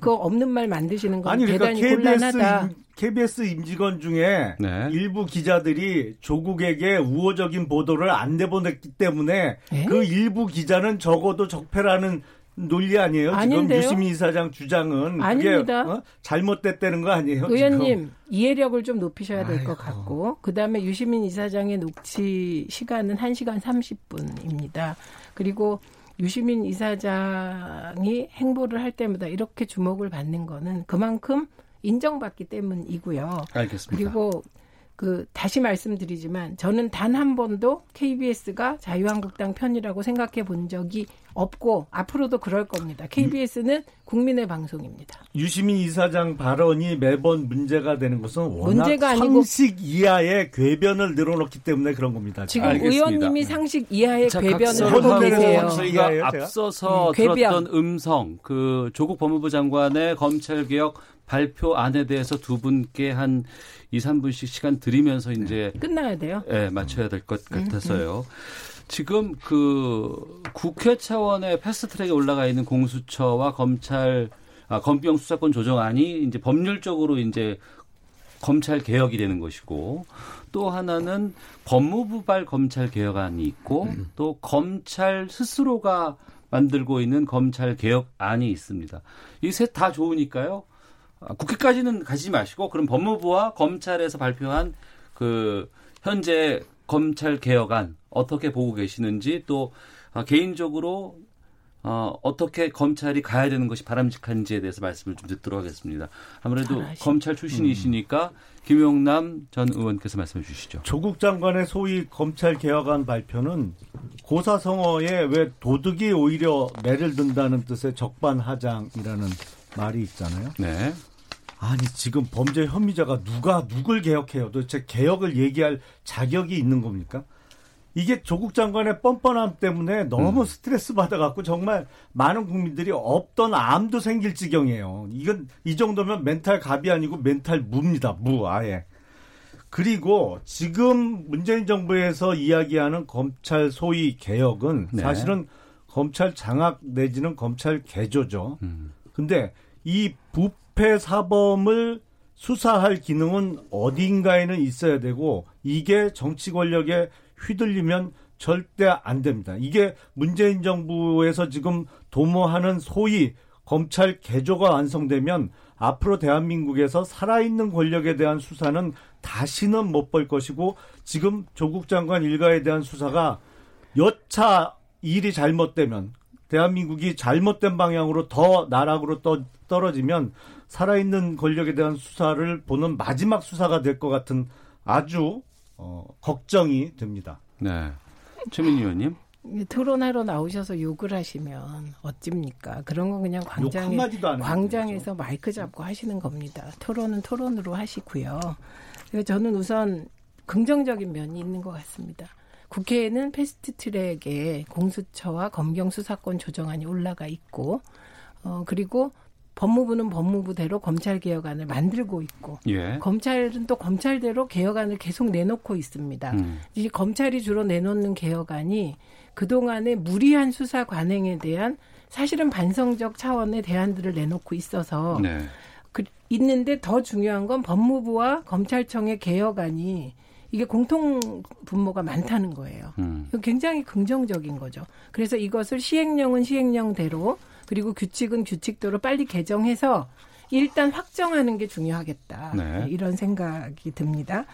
그 없는 말 만드시는 건 아니 그러니까 대단히 KBS 곤란하다. 임, KBS 임직원 중에 네. 일부 기자들이 조국에게 우호적인 보도를 안 내보냈기 때문에 에? 그 일부 기자는 적어도 적폐라는 논리 아니에요? 아닌데요? 지금 유시민 이사장 주장은 아닙니다. 그게 어? 잘못됐다는 거 아니에요? 의원님 지금? 이해력을 좀 높이셔야 될 것 같고 그다음에 유시민 이사장의 녹취 시간은 1시간 30분입니다. 그리고 유시민 이사장이 행보를 할 때마다 이렇게 주목을 받는 거는 그만큼 인정받기 때문이고요. 알겠습니다. 그리고 그 다시 말씀드리지만 저는 단 한 번도 KBS가 자유한국당 편이라고 생각해 본 적이 없고 앞으로도 그럴 겁니다. KBS는 국민의 방송입니다. 유시민 이사장 발언이 매번 문제가 되는 것은 워낙 문제가 아니고 상식 이하의 궤변을 늘어놓기 때문에 그런 겁니다. 지금 알겠습니다. 의원님이 상식 이하의 자, 궤변을 하고 계세요. 저희가? 앞서서 음, 궤변. 들었던 음성, 그 조국 법무부 장관의 검찰 개혁 발표안에 대해서 두 분께 한 2, 3분씩 시간 드리면서 이제 끝나야 돼요. 예, 맞춰야 될것 음, 같아서요. 지금 그 국회 차원의 패스트트랙에 올라가 있는 공수처와 검찰 아, 검경 수사권 조정안이 이제 법률적으로 이제 검찰 개혁이 되는 것이고 또 하나는 법무부발 검찰 개혁안이 있고 또 검찰 스스로가 만들고 있는 검찰 개혁안이 있습니다. 이 셋 다 좋으니까요. 아, 국회까지는 가지 마시고 그럼 법무부와 검찰에서 발표한 그 현재 검찰 개혁안 어떻게 보고 계시는지 또 아, 개인적으로 어, 어떻게 검찰이 가야 되는 것이 바람직한지에 대해서 말씀을 좀 듣도록 하겠습니다. 아무래도 잘하시- 검찰 출신이시니까 김용남 전 의원께서 말씀해 주시죠. 조국 장관의 소위 검찰 개혁안 발표는 고사성어에 왜 도둑이 오히려 매를 든다는 뜻의 적반하장이라는 말이 있잖아요. 네. 아니 지금 범죄 혐의자가 누가 누굴 개혁해요? 도대체 개혁을 얘기할 자격이 있는 겁니까? 이게 조국 장관의 뻔뻔함 때문에 너무 음. 스트레스 받아갖고 정말 많은 국민들이 없던 암도 생길 지경이에요. 이건 이 정도면 멘탈 갑이 아니고 멘탈 무입니다. 무 아예. 그리고 지금 문재인 정부에서 이야기하는 검찰 소위 개혁은 네. 사실은 검찰 장악 내지는 검찰 개조죠. 음. 근데 이 부 패 사범을 수사할 기능은 어딘가에는 있어야 되고 이게 정치 권력에 휘둘리면 절대 안 됩니다. 이게 문재인 정부에서 지금 도모하는 소위 검찰 개조가 완성되면 앞으로 대한민국에서 살아있는 권력에 대한 수사는 다시는 못 볼 것이고 지금 조국 장관 일가에 대한 수사가 여차 일이 잘못되면 대한민국이 잘못된 방향으로 더 나락으로 떠, 떨어지면 살아있는 권력에 대한 수사를 보는 마지막 수사가 될 것 같은 아주 어, 걱정이 됩니다. 네. 최민희 의원님. 토론하러 나오셔서 욕을 하시면 어찝니까? 그런 건 그냥 광장에, 광장에서 마이크 잡고 하시는 겁니다. 토론은 토론으로 하시고요. 저는 우선 긍정적인 면이 있는 것 같습니다. 국회에는 패스트트랙에 공수처와 검경 수사권 조정안이 올라가 있고, 어 그리고 법무부는 법무부대로 검찰 개혁안을 만들고 있고 예. 검찰은 또 검찰대로 개혁안을 계속 내놓고 있습니다. 음. 이 검찰이 주로 내놓는 개혁안이 그동안의 무리한 수사 관행에 대한 사실은 반성적 차원의 대안들을 내놓고 있어서 네. 그, 있는데 더 중요한 건 법무부와 검찰청의 개혁안이 이게 공통 분모가 많다는 거예요. 음. 굉장히 긍정적인 거죠. 그래서 이것을 시행령은 시행령대로 그리고 규칙은 규칙대로 빨리 개정해서 일단 확정하는 게 중요하겠다. 네. 이런 생각이 듭니다.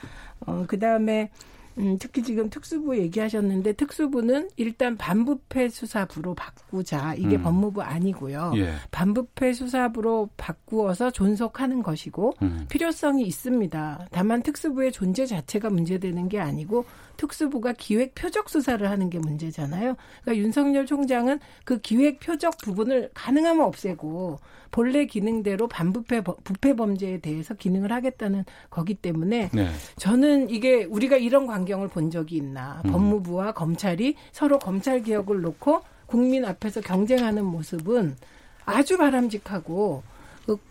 어, 그 다음에 음, 특히 지금 특수부 얘기하셨는데 특수부는 일단 반부패 수사부로 바꾸자. 이게 음. 법무부 아니고요. 예. 반부패 수사부로 바꾸어서 존속하는 것이고 음. 필요성이 있습니다. 다만 특수부의 존재 자체가 문제되는 게 아니고 특수부가 기획 표적 수사를 하는 게 문제잖아요. 그러니까 윤석열 총장은 그 기획 표적 부분을 가능하면 없애고 본래 기능대로 반부패 부패 범죄에 대해서 기능을 하겠다는 거기 때문에 네. 저는 이게 우리가 이런 광경을 본 적이 있나 음. 법무부와 검찰이 서로 검찰 개혁을 놓고 국민 앞에서 경쟁하는 모습은 아주 바람직하고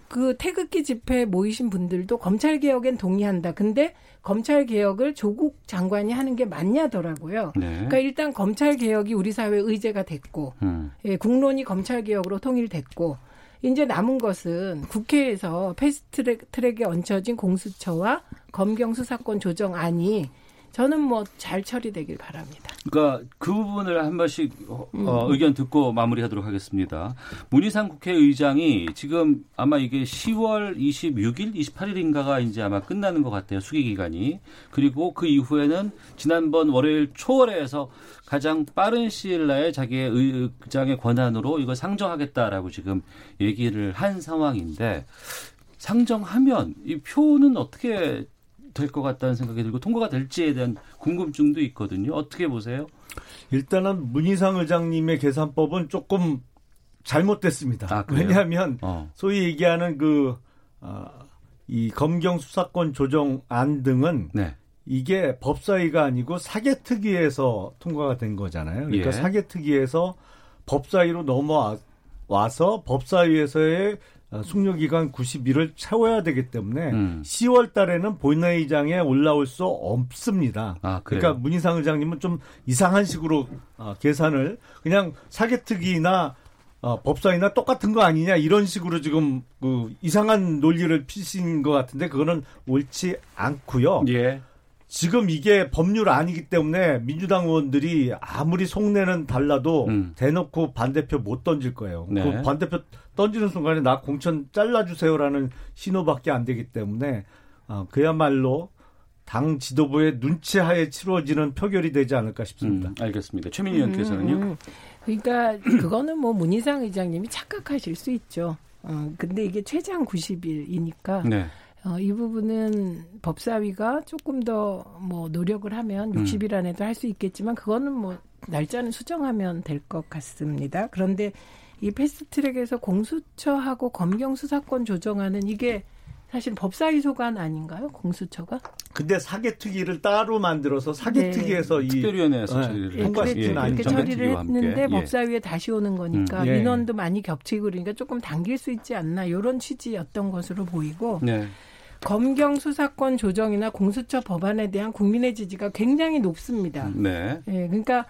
그, 그 태극기 집회에 모이신 분들도 검찰 개혁엔 동의한다. 근데 검찰 개혁을 조국 장관이 하는 게 맞냐더라고요. 네. 그러니까 일단 검찰 개혁이 우리 사회 의제가 됐고, 음. 예, 국론이 검찰 개혁으로 통일됐고, 이제 남은 것은 국회에서 패스트트랙에 얹혀진 공수처와 검경 수사권 조정안이 저는 뭐 잘 처리되길 바랍니다. 그러니까 그 부분을 한 번씩 어, 음. 의견 듣고 마무리하도록 하겠습니다. 문희상 국회의장이 지금 아마 이게 10월 26일, 28일인가가 이제 아마 끝나는 것 같아요. 수기 기간이. 그리고 그 이후에는 지난번 월요일 초월에서 가장 빠른 시일 내에 자기의 의장의 권한으로 이걸 상정하겠다라고 지금 얘기를 한 상황인데 상정하면 이 표는 어떻게 될 것 같다는 생각이 들고 통과가 될지에 대한 궁금증도 있거든요. 어떻게 보세요? 일단은 문희상 의장님의 계산법은 조금 잘못됐습니다. 아, 왜냐하면 어. 소위 얘기하는 그, 어, 이 검경 수사권 조정안 등은 네. 이게 법사위가 아니고 사개특위에서 통과가 된 거잖아요. 그러니까 예. 사개특위에서 법사위로 넘어와서 법사위에서의 어, 숙려 기간 90일을 채워야 되기 때문에 음. 10월 달에는 본회의장에 올라올 수 없습니다. 아, 그러니까 문희상 의장님은 좀 이상한 식으로 어, 계산을 그냥 사개특위나 어, 법사위나 똑같은 거 아니냐 이런 식으로 지금 그 이상한 논리를 피신 것 같은데 그거는 옳지 않고요. 예. 지금 이게 법률 아니기 때문에 민주당 의원들이 아무리 속내는 달라도 음. 대놓고 반대표 못 던질 거예요. 네. 그 반대표 던지는 순간에 나 공천 잘라주세요라는 신호밖에 안 되기 때문에 어, 그야말로 당 지도부의 눈치하에 치러지는 표결이 되지 않을까 싶습니다. 음, 알겠습니다. 최민희 의원께서는요. 음, 음. 그러니까 그거는 뭐 문희상 의장님이 착각하실 수 있죠. 어, 근데 이게 최장 90일이니까 네. 어, 이 부분은 법사위가 조금 더 뭐 노력을 하면 60일 음. 안에도 할 수 있겠지만 그거는 뭐 날짜는 수정하면 될 것 같습니다. 그런데 이 패스트트랙에서 공수처하고 검경 수사권 조정하는 이게 사실 법사위 소관 아닌가요? 공수처가? 근데 사개특위를 따로 만들어서 사개특위에서 네. 이 특별위원회에서 네. 통과시키는 예, 그렇게 처리를 했는데 예. 법사위에 다시 오는 거니까 음. 예. 민원도 많이 겹치고 그러니까 조금 당길 수 있지 않나 이런 취지였던 것으로 보이고 네. 검경 수사권 조정이나 공수처 법안에 대한 국민의 지지가 굉장히 높습니다. 네. 네 그러니까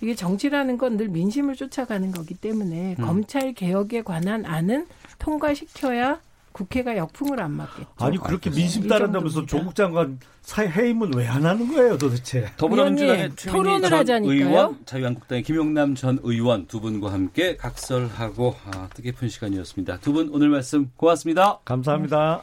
이게 정치라는 건 늘 민심을 쫓아가는 거기 때문에 음. 검찰 개혁에 관한 안은 통과시켜야 국회가 역풍을 안 맞겠죠. 아니 그렇게 민심 이 따른다면서. 조국 장관 사회 해임을 왜안 하는 거예요 도대체? 더불어민주당의 토론을 전 하자니까요. 의원, 자유한국당의 김용남 전 의원 두 분과 함께 각설하고 아, 뜻깊은 시간이었습니다. 두 분 오늘 말씀 고맙습니다. 감사합니다.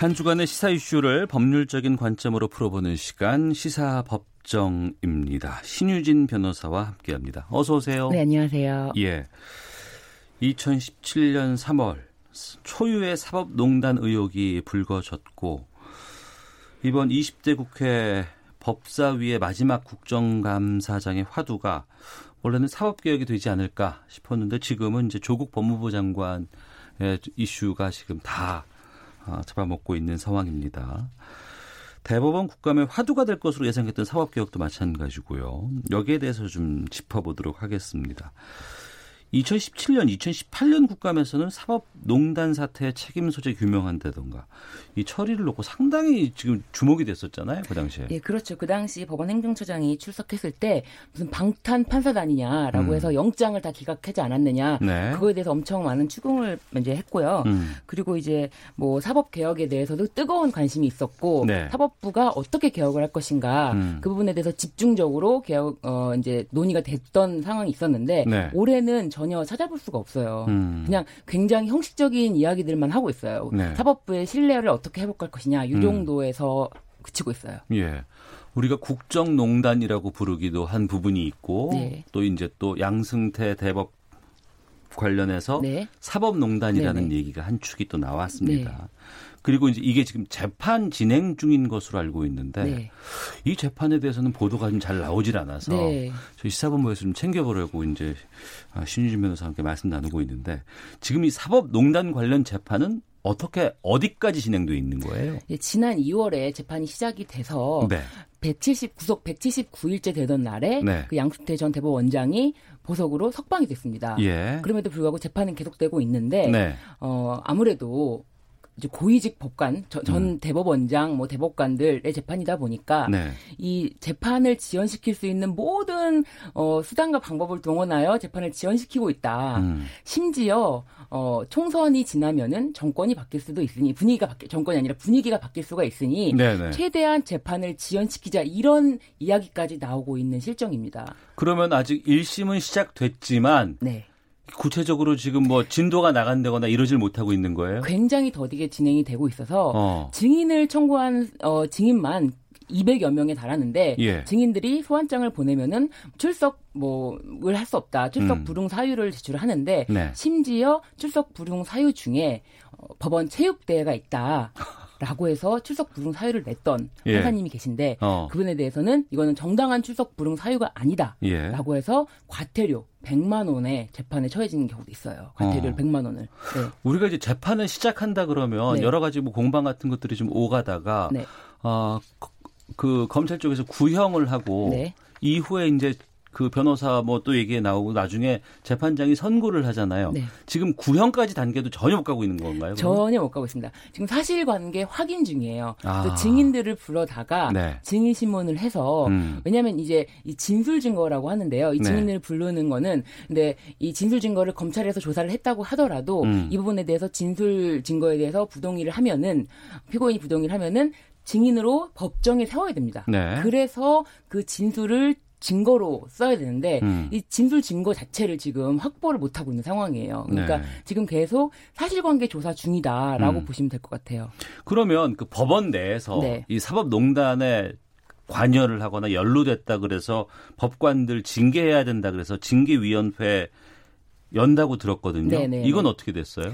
한 주간의 시사 이슈를 법률적인 관점으로 풀어보는 시간 시사법정입니다. 신유진 변호사와 함께합니다. 어서 오세요. 네, 안녕하세요. 예. 2017년 3월 초유의 사법농단 의혹이 불거졌고 이번 20대 국회 법사위의 마지막 국정감사장의 화두가 원래는 사법개혁이 되지 않을까 싶었는데 지금은 이제 조국 법무부 장관의 이슈가 지금 다 아, 잡아먹고 있는 상황입니다. 대법원 국감의 화두가 될 것으로 예상했던 사법개혁도 마찬가지고요. 여기에 대해서 좀 짚어보도록 하겠습니다. 2017년, 2018년 국감에서는 사법농단 사태의 책임 소재 규명한다던가 이 처리를 놓고 상당히 지금 주목이 됐었잖아요, 그 당시에. 예, 그렇죠. 그 당시 법원 행정처장이 출석했을 때 무슨 방탄 판사단이냐라고 음. 해서 영장을 다 기각하지 않았느냐. 네. 그거에 대해서 엄청 많은 추궁을 이제 했고요. 음. 그리고 이제 뭐 사법 개혁에 대해서도 뜨거운 관심이 있었고 네. 사법부가 어떻게 개혁을 할 것인가 음. 그 부분에 대해서 집중적으로 개혁 어 이제 논의가 됐던 상황이 있었는데 네. 올해는 전혀 찾아볼 수가 없어요. 음. 그냥 굉장히 형식적인 이야기들만 하고 있어요. 네. 사법부의 신뢰를 어떻게 회복할 것이냐 이 음. 정도에서 그치고 있어요. 예. 우리가 국정농단이라고 부르기도 한 부분이 있고 네. 또 이제 또 양승태 대법 관련해서 네. 사법농단이라는 네네. 얘기가 한 축이 또 나왔습니다. 네. 그리고 이제 이게 지금 재판 진행 중인 것으로 알고 있는데 네. 이 재판에 대해서는 보도가 좀 잘 나오질 않아서 네. 저희 시사본부에서 좀 챙겨보려고 이제 아, 신유진 변호사와 함께 말씀 나누고 있는데 지금 이 사법농단 관련 재판은 어떻게 어디까지 진행돼 있는 거예요? 예, 지난 2월에 재판이 시작이 돼서 네. 170 구속 179일째 되던 날에 네. 그 양수태 전 대법원장이 보석으로 석방이 됐습니다. 예. 그럼에도 불구하고 재판은 계속되고 있는데 네. 어 아무래도 이제 고위직 법관 저- 전 음. 대법원장 뭐 대법관들의 재판이다 보니까 네. 이 재판을 지연시킬 수 있는 모든 어 수단과 방법을 동원하여 재판을 지연시키고 있다. 음. 심지어 어 총선이 지나면은 정권이 바뀔 수도 있으니 분위기가 바뀌 정권이 아니라 분위기가 바뀔 수가 있으니 네네. 최대한 재판을 지연시키자 이런 이야기까지 나오고 있는 실정입니다. 그러면 아직 1심은 시작됐지만 네. 구체적으로 지금 뭐 진도가 나간다거나 이러질 못하고 있는 거예요? 굉장히 더디게 진행이 되고 있어서 어. 증인을 청구한 어, 증인만 200여 명에 달하는데 예. 증인들이 소환장을 보내면은 출석 뭐를 할수 없다. 출석 음. 불응 사유를 제출하는데 네. 심지어 출석 불응 사유 중에 어, 법원 체육대회가 있다. 라고 해서 출석 불응 사유를 냈던 예. 판사님이 계신데 어. 그분에 대해서는 이거는 정당한 출석 불응 사유가 아니다. 예. 라고 해서 과태료 100만 원의 재판에 처해지는 경우도 있어요. 과태료를 어. 100만 원을. 네. 우리가 이제 재판을 시작한다 그러면 네. 여러 가지 뭐 공방 같은 것들이 좀 오가다가 네. 어, 그- 그 검찰 쪽에서 구형을 하고 네. 이후에 이제 그 변호사 뭐 또 얘기에 나오고 나중에 재판장이 선고를 하잖아요. 네. 지금 구형까지 단계도 전혀 못 가고 있는 건가요? 그럼? 전혀 못 가고 있습니다. 지금 사실관계 확인 중이에요. 아. 증인들을 불러다가 네. 증인 신문을 해서 음. 왜냐하면 이제 이 진술 증거라고 하는데요. 이 네. 증인을 부르는 거는 근데 이 진술 증거를 검찰에서 조사를 했다고 하더라도 음. 이 부분에 대해서 진술 증거에 대해서 부동의를 하면은 피고인이 부동의를 하면은 증인으로 법정에 세워야 됩니다. 네. 그래서 그 진술을 증거로 써야 되는데 음. 이 진술 증거 자체를 지금 확보를 못 하고 있는 상황이에요. 그러니까 네. 지금 계속 사실관계 조사 중이다라고 음. 보시면 될 것 같아요. 그러면 그 법원 내에서 네. 이 사법농단에 관여를 하거나 연루됐다 그래서 법관들 징계해야 된다 그래서 징계위원회 연다고 들었거든요. 네네. 이건 어떻게 됐어요?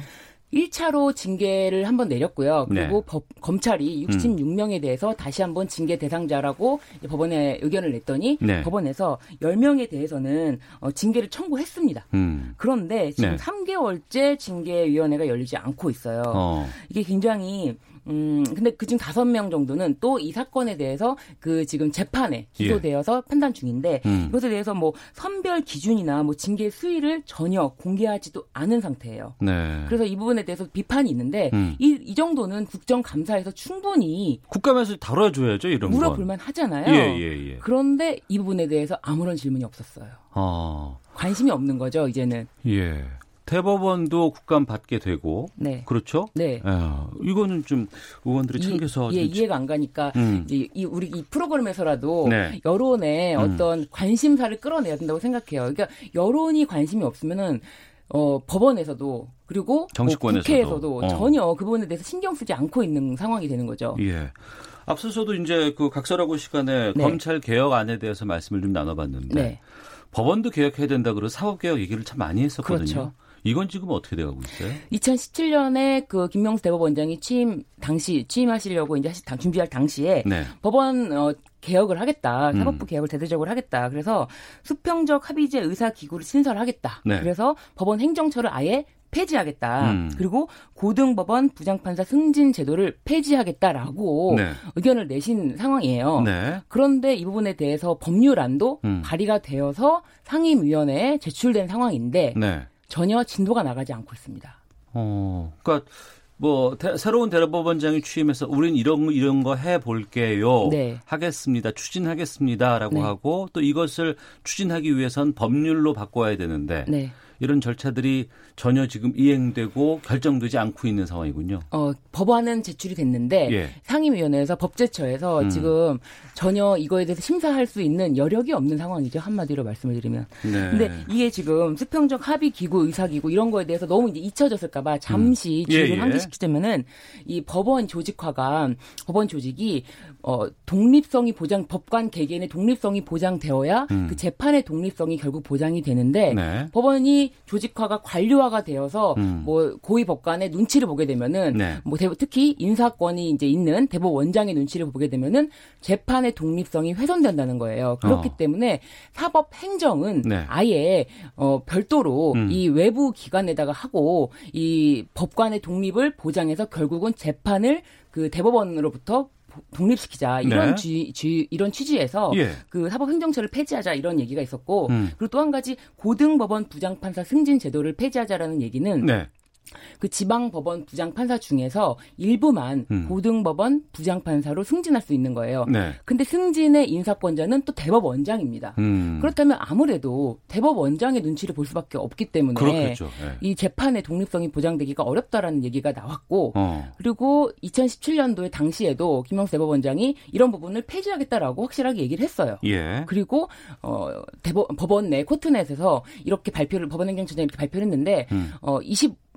1차로 징계를 한번 내렸고요. 그리고 네. 법- 검찰이 66명에 대해서 다시 한번 징계 대상자라고 법원에 의견을 냈더니 네. 법원에서 10명에 대해서는 어, 징계를 청구했습니다. 음. 그런데 지금 네. 3개월째 징계위원회가 열리지 않고 있어요. 어. 이게 굉장히 음 근데 그중 다섯 명 정도는 또 이 사건에 대해서 그 지금 재판에 기소되어서 판단 중인데 예. 음. 이것에 대해서 뭐 선별 기준이나 뭐 징계 수위를 전혀 공개하지도 않은 상태예요. 네. 그래서 이 부분에 대해서 비판이 있는데 음. 이, 이 정도는 국정감사에서 충분히 국감에서 다뤄줘야죠 이런 건. 물어볼만 하잖아요. 예, 예, 예. 그런데 이 부분에 대해서 아무런 질문이 없었어요. 어. 관심이 없는 거죠, 이제는. 예. 대법원도 국감 받게 되고 네. 그렇죠? 네. 예. 이거는 좀 의원들이 챙겨서 이, 예, 좀 이해가 안 가니까 음. 이제 이 우리 이 프로그램에서라도 네. 여론의 음. 어떤 관심사를 끌어내야 된다고 생각해요. 그러니까 여론이 관심이 없으면은 어 법원에서도 그리고 정치권에서도. 뭐 국회에서도 어. 전혀 그 부분에 대해서 신경 쓰지 않고 있는 상황이 되는 거죠. 예. 앞서서도 이제 그 각설하고 시간에 네. 검찰 개혁안에 대해서 말씀을 좀 나눠봤는데 네. 법원도 개혁해야 된다 그러고 사법 개혁 얘기를 참 많이 했었거든요. 그렇죠. 이건 지금 어떻게 돼가고 있어요? 2017년에 그 김명수 대법원장이 취임 당시 취임하시려고 이제 당- 준비할 당시에 네. 법원 어, 개혁을 하겠다. 음. 사법부 개혁을 대대적으로 하겠다. 그래서 수평적 합의제 의사 기구를 신설하겠다. 네. 그래서 법원 행정처를 아예 폐지하겠다. 음. 그리고 고등법원 부장판사 승진 제도를 폐지하겠다라고 네. 의견을 내신 상황이에요. 네. 그런데 이 부분에 대해서 법률안도 음. 발의가 되어서 상임위원회에 제출된 상황인데 네. 전혀 진도가 나가지 않고 있습니다. 어, 그러니까 뭐 대- 새로운 대법원장이 취임해서 우린 이런 이런 거 해 볼게요. 네. 하겠습니다. 추진하겠습니다라고 네. 하고 또 이것을 추진하기 위해선 법률로 바꿔야 되는데 네. 이런 절차들이 전혀 지금 이행되고 결정되지 않고 있는 상황이군요. 어, 법안은 제출이 됐는데 예. 상임위원회에서 법제처에서 음. 지금 전혀 이거에 대해서 심사할 수 있는 여력이 없는 상황이죠. 한마디로 말씀을 드리면. 네. 근데 이게 지금 수평적 합의 기구, 의사 기구 이런 거에 대해서 너무 이제 잊혀졌을까 봐 잠시 음. 예, 주의를 예. 환기시키자면은 이 법원 조직화가 법원 조직이 어 독립성이 보장 법관 개개인의 독립성이 보장되어야 음. 그 재판의 독립성이 결국 보장이 되는데 네. 법원이 조직화가 관료화가 되어서 음. 뭐 고위 법관의 눈치를 보게 되면은 네. 뭐 대- 특히 인사권이 이제 있는 대법원장의 눈치를 보게 되면은 재판의 독립성이 훼손된다는 거예요. 그렇기 어. 때문에 사법 행정은 네. 아예 어 별도로 음. 이 외부 기관에다가 하고 이 법관의 독립을 보장해서 결국은 재판을 그 대법원으로부터 보- 독립시키자 이런 네. 주, 주, 이런 취지에서 예. 그 사법행정처를 폐지하자 이런 얘기가 있었고 음. 그리고 또 한 가지 고등법원 부장판사 승진 제도를 폐지하자라는 얘기는 네. 그 지방법원 부장판사 중에서 일부만 음. 고등법원 부장판사로 승진할 수 있는 거예요. 네. 근데 승진의 인사권자는 또 대법원장입니다. 음. 그렇다면 아무래도 대법원장의 눈치를 볼 수밖에 없기 때문에 그렇겠죠. 예. 이 재판의 독립성이 보장되기가 어렵다라는 얘기가 나왔고 어. 그리고 2017년도에 당시에도 김영수 대법원장이 이런 부분을 폐지하겠다라고 확실하게 얘기를 했어요. 예. 그리고 어 대법 법원 내 코트넷에서 이렇게 발표를 법원행정처장이 이렇게 발표를 했는데 음. 어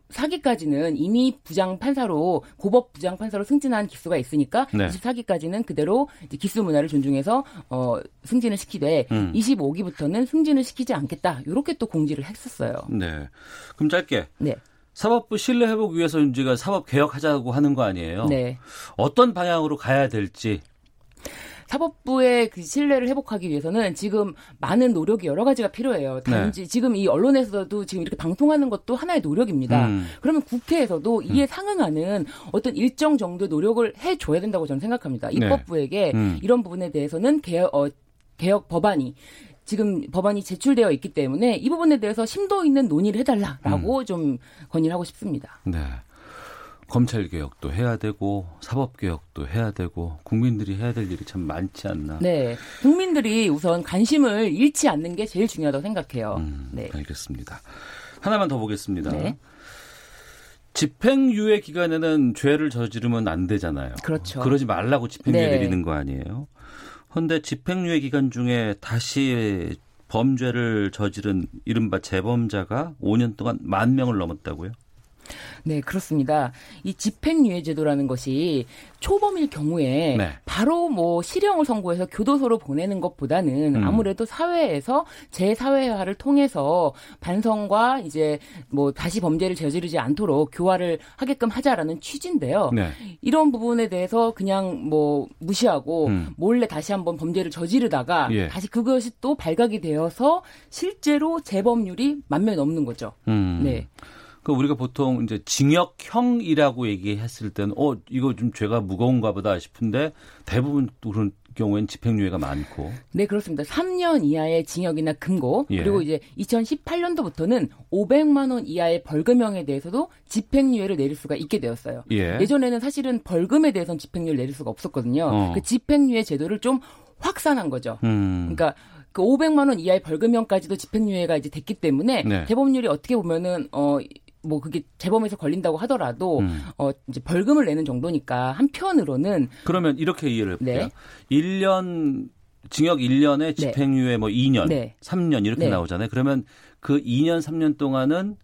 24기까지는 이미 부장 판사로 고법 부장 판사로 승진한 기수가 있으니까 네. 24기까지는 그대로 기수 문화를 존중해서 어 승진을 시키되 음. 25기부터는 승진을 시키지 않겠다. 이렇게 또 공지를 했었어요. 네. 그럼 짧게 네. 사법부 신뢰 회복 위해서 이제가 사법 개혁하자고 하는 거 아니에요? 네. 어떤 방향으로 가야 될지. 사법부의 그 신뢰를 회복하기 위해서는 지금 많은 노력이 여러 가지가 필요해요. 네. 단지 지금 이 언론에서도 지금 이렇게 방송하는 것도 하나의 노력입니다. 음. 그러면 국회에서도 이에 상응하는 어떤 일정 정도의 노력을 해줘야 된다고 저는 생각합니다. 네. 입법부에게 음. 이런 부분에 대해서는 개혁, 어, 개혁 법안이 지금 법안이 제출되어 있기 때문에 이 부분에 대해서 심도 있는 논의를 음. 해달라라고 좀 건의를 하고 싶습니다. 네. 검찰 개혁도 해야 되고 사법 개혁도 해야 되고 국민들이 해야 될 일이 참 많지 않나. 네. 국민들이 우선 관심을 잃지 않는 게 제일 중요하다고 생각해요. 네. 알겠습니다. 하나만 더 보겠습니다. 네. 집행유예 기간에는 죄를 저지르면 안 되잖아요. 그렇죠. 그러지 말라고 집행유예 네. 내리는 거 아니에요. 그런데 집행유예 기간 중에 다시 범죄를 저지른 이른바 재범자가 5년 동안 만 명을 넘었다고요? 네, 그렇습니다. 이 집행유예 제도라는 것이 초범일 경우에 네. 바로 뭐 실형을 선고해서 교도소로 보내는 것보다는 음. 아무래도 사회에서 재사회화를 통해서 반성과 이제 뭐 다시 범죄를 저지르지 않도록 교화를 하게끔 하자라는 취지인데요. 네. 이런 부분에 대해서 그냥 뭐 무시하고 음. 몰래 다시 한번 범죄를 저지르다가 예. 다시 그것이 또 발각이 되어서 실제로 재범률이 만명 넘는 거죠. 음. 네. 그 우리가 보통 이제 징역형이라고 얘기했을 때는 어 이거 좀 죄가 무거운가 보다 싶은데 대부분 또 그런 경우엔 집행유예가 많고 네, 그렇습니다. 3년 이하의 징역이나 금고 예. 그리고 이제 2018년도부터는 500만 원 이하의 벌금형에 대해서도 집행유예를 내릴 수가 있게 되었어요. 예. 예전에는 사실은 벌금에 대해서는 집행유예를 내릴 수가 없었거든요. 어. 그 집행유예 제도를 좀 확산한 거죠. 음. 그러니까 그 500만 원 이하의 벌금형까지도 집행유예가 이제 됐기 때문에 네. 재범률이 어떻게 보면은 어. 뭐 그게 재범에서 걸린다고 하더라도 음. 어 이제 벌금을 내는 정도니까 한편으로는 그러면 이렇게 이해를 해볼게요. 네. 1년 징역 1년에 집행유예 뭐 2년, 네. 3년 이렇게 네. 나오잖아요. 그러면 그 2년, 3년 동안은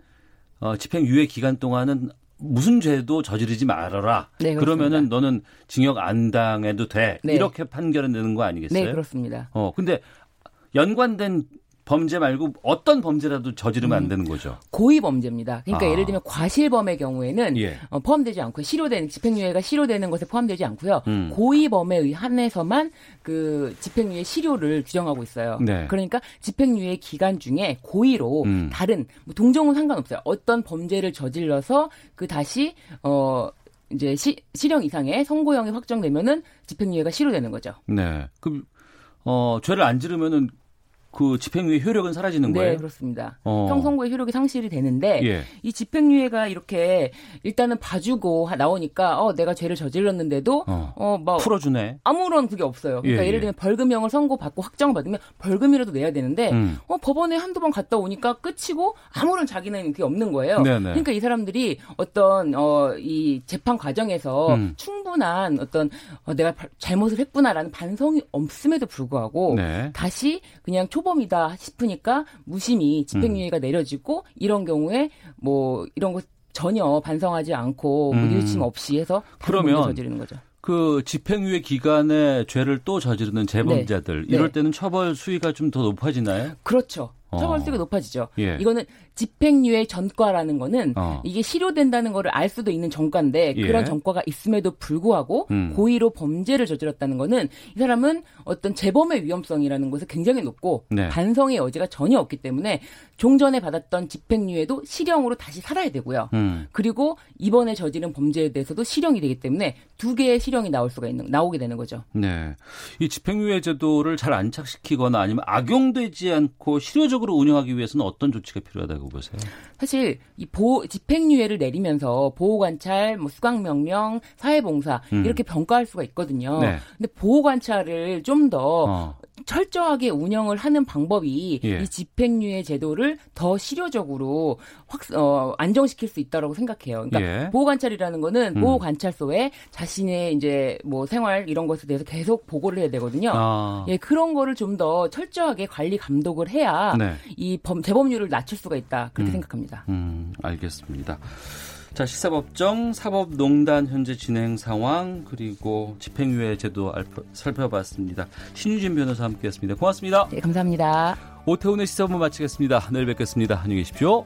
어, 집행유예 기간 동안은 무슨 죄도 저지르지 말아라. 네. 그러면은 너는 징역 안 당해도 돼. 네. 이렇게 판결을 내는 거 아니겠어요? 네 그렇습니다. 어, 근데 연관된 범죄 말고 어떤 범죄라도 저지르면 안 음. 되는 거죠. 고의 범죄입니다. 그러니까 아. 예를 들면 과실범의 경우에는 예. 어, 포함되지 않고요. 실효되는 집행유예가 실효되는 것에 포함되지 않고요. 음. 고의범에 의한해서만 그 집행유예 실효를 규정하고 있어요. 네. 그러니까 집행유예 기간 중에 고의로 음. 다른 뭐 동종은 상관없어요. 어떤 범죄를 저질러서 그 다시 어 이제 시, 실형 이상의 선고형이 확정되면은 집행유예가 실효되는 거죠. 네. 그럼 어, 죄를 안 지르면은 그 집행유예 효력은 사라지는 거예요? 네, 그렇습니다. 어. 형선고의 효력이 상실이 되는데 예. 이 집행유예가 이렇게 일단은 봐주고 하- 나오니까 어 내가 죄를 저질렀는데도 어. 어막 풀어주네. 아무런 그게 없어요. 그러니까 예, 예, 를 예. 들면 벌금형을 선고받고 확정받으면 벌금이라도 내야 되는데 음. 어 법원에 한두 번 갔다 오니까 끝이고 아무런 자기는 그게 없는 거예요. 네네. 그러니까 이 사람들이 어떤 어이 재판 과정에서 음. 충분한 어떤 어, 내가 바- 잘못을 했구나라는 반성이 없음에도 불구하고 네. 다시 그냥 초 범이다 싶으니까 무심히 음. 집행유예가 내려지고 이런 경우에 뭐 이런 거 전혀 반성하지 않고 뭐 음. 뉘우침 없이 해서 다른 그러면 저지르는 거죠. 그 집행유예 기간에 죄를 또 저지르는 재범자들 네. 이럴 네. 때는 처벌 수위가 좀 더 높아지나요? 그렇죠. 처벌 어. 수위가 높아지죠. 예. 이거는 집행유예 전과라는 거는 어. 이게 실효된다는 거를 알 수도 있는 전과인데 예. 그런 전과가 있음에도 불구하고 음. 고의로 범죄를 저질렀다는 거는 이 사람은 어떤 재범의 위험성이라는 것이 굉장히 높고 네. 반성의 여지가 전혀 없기 때문에 종전에 받았던 집행유예도 실형으로 다시 살아야 되고요. 음. 그리고 이번에 저지른 범죄에 대해서도 실형이 되기 때문에 두 개의 실형이 나올 수가 있는 나오게 되는 거죠. 네. 이 집행유예 제도를 잘 안착시키거나 아니면 악용되지 않고 실효적으로 운영하기 위해서는 어떤 조치가 필요하다고 보세요? 사실 이 보호 집행유예를 내리면서 보호 관찰, 뭐 수강 명령, 사회 봉사 음. 이렇게 평가할 수가 있거든요. 네. 근데 보호 관찰을 좀더 어. 철저하게 운영을 하는 방법이 예. 이 집행유예 제도를 더 실효적으로 확 어, 안정시킬 수 있다라고 생각해요. 그러니까 예. 보호 관찰이라는 거는 음. 보호 관찰소에 자신의 이제 뭐 생활 이런 것에 대해서 계속 보고를 해야 되거든요. 아. 예, 그런 거를 좀 더 철저하게 관리 감독을 해야 네. 이 범, 재범률을 낮출 수가 있다. 그렇게 음. 생각합니다. 음, 알겠습니다. 자, 시사법정, 사법농단 현재 진행 상황, 그리고 집행유예 제도 알펴, 살펴봤습니다. 신유진 변호사 함께 했습니다. 고맙습니다. 네, 감사합니다. 오태훈의 시사본부 마치겠습니다. 내일 뵙겠습니다. 안녕히 계십시오.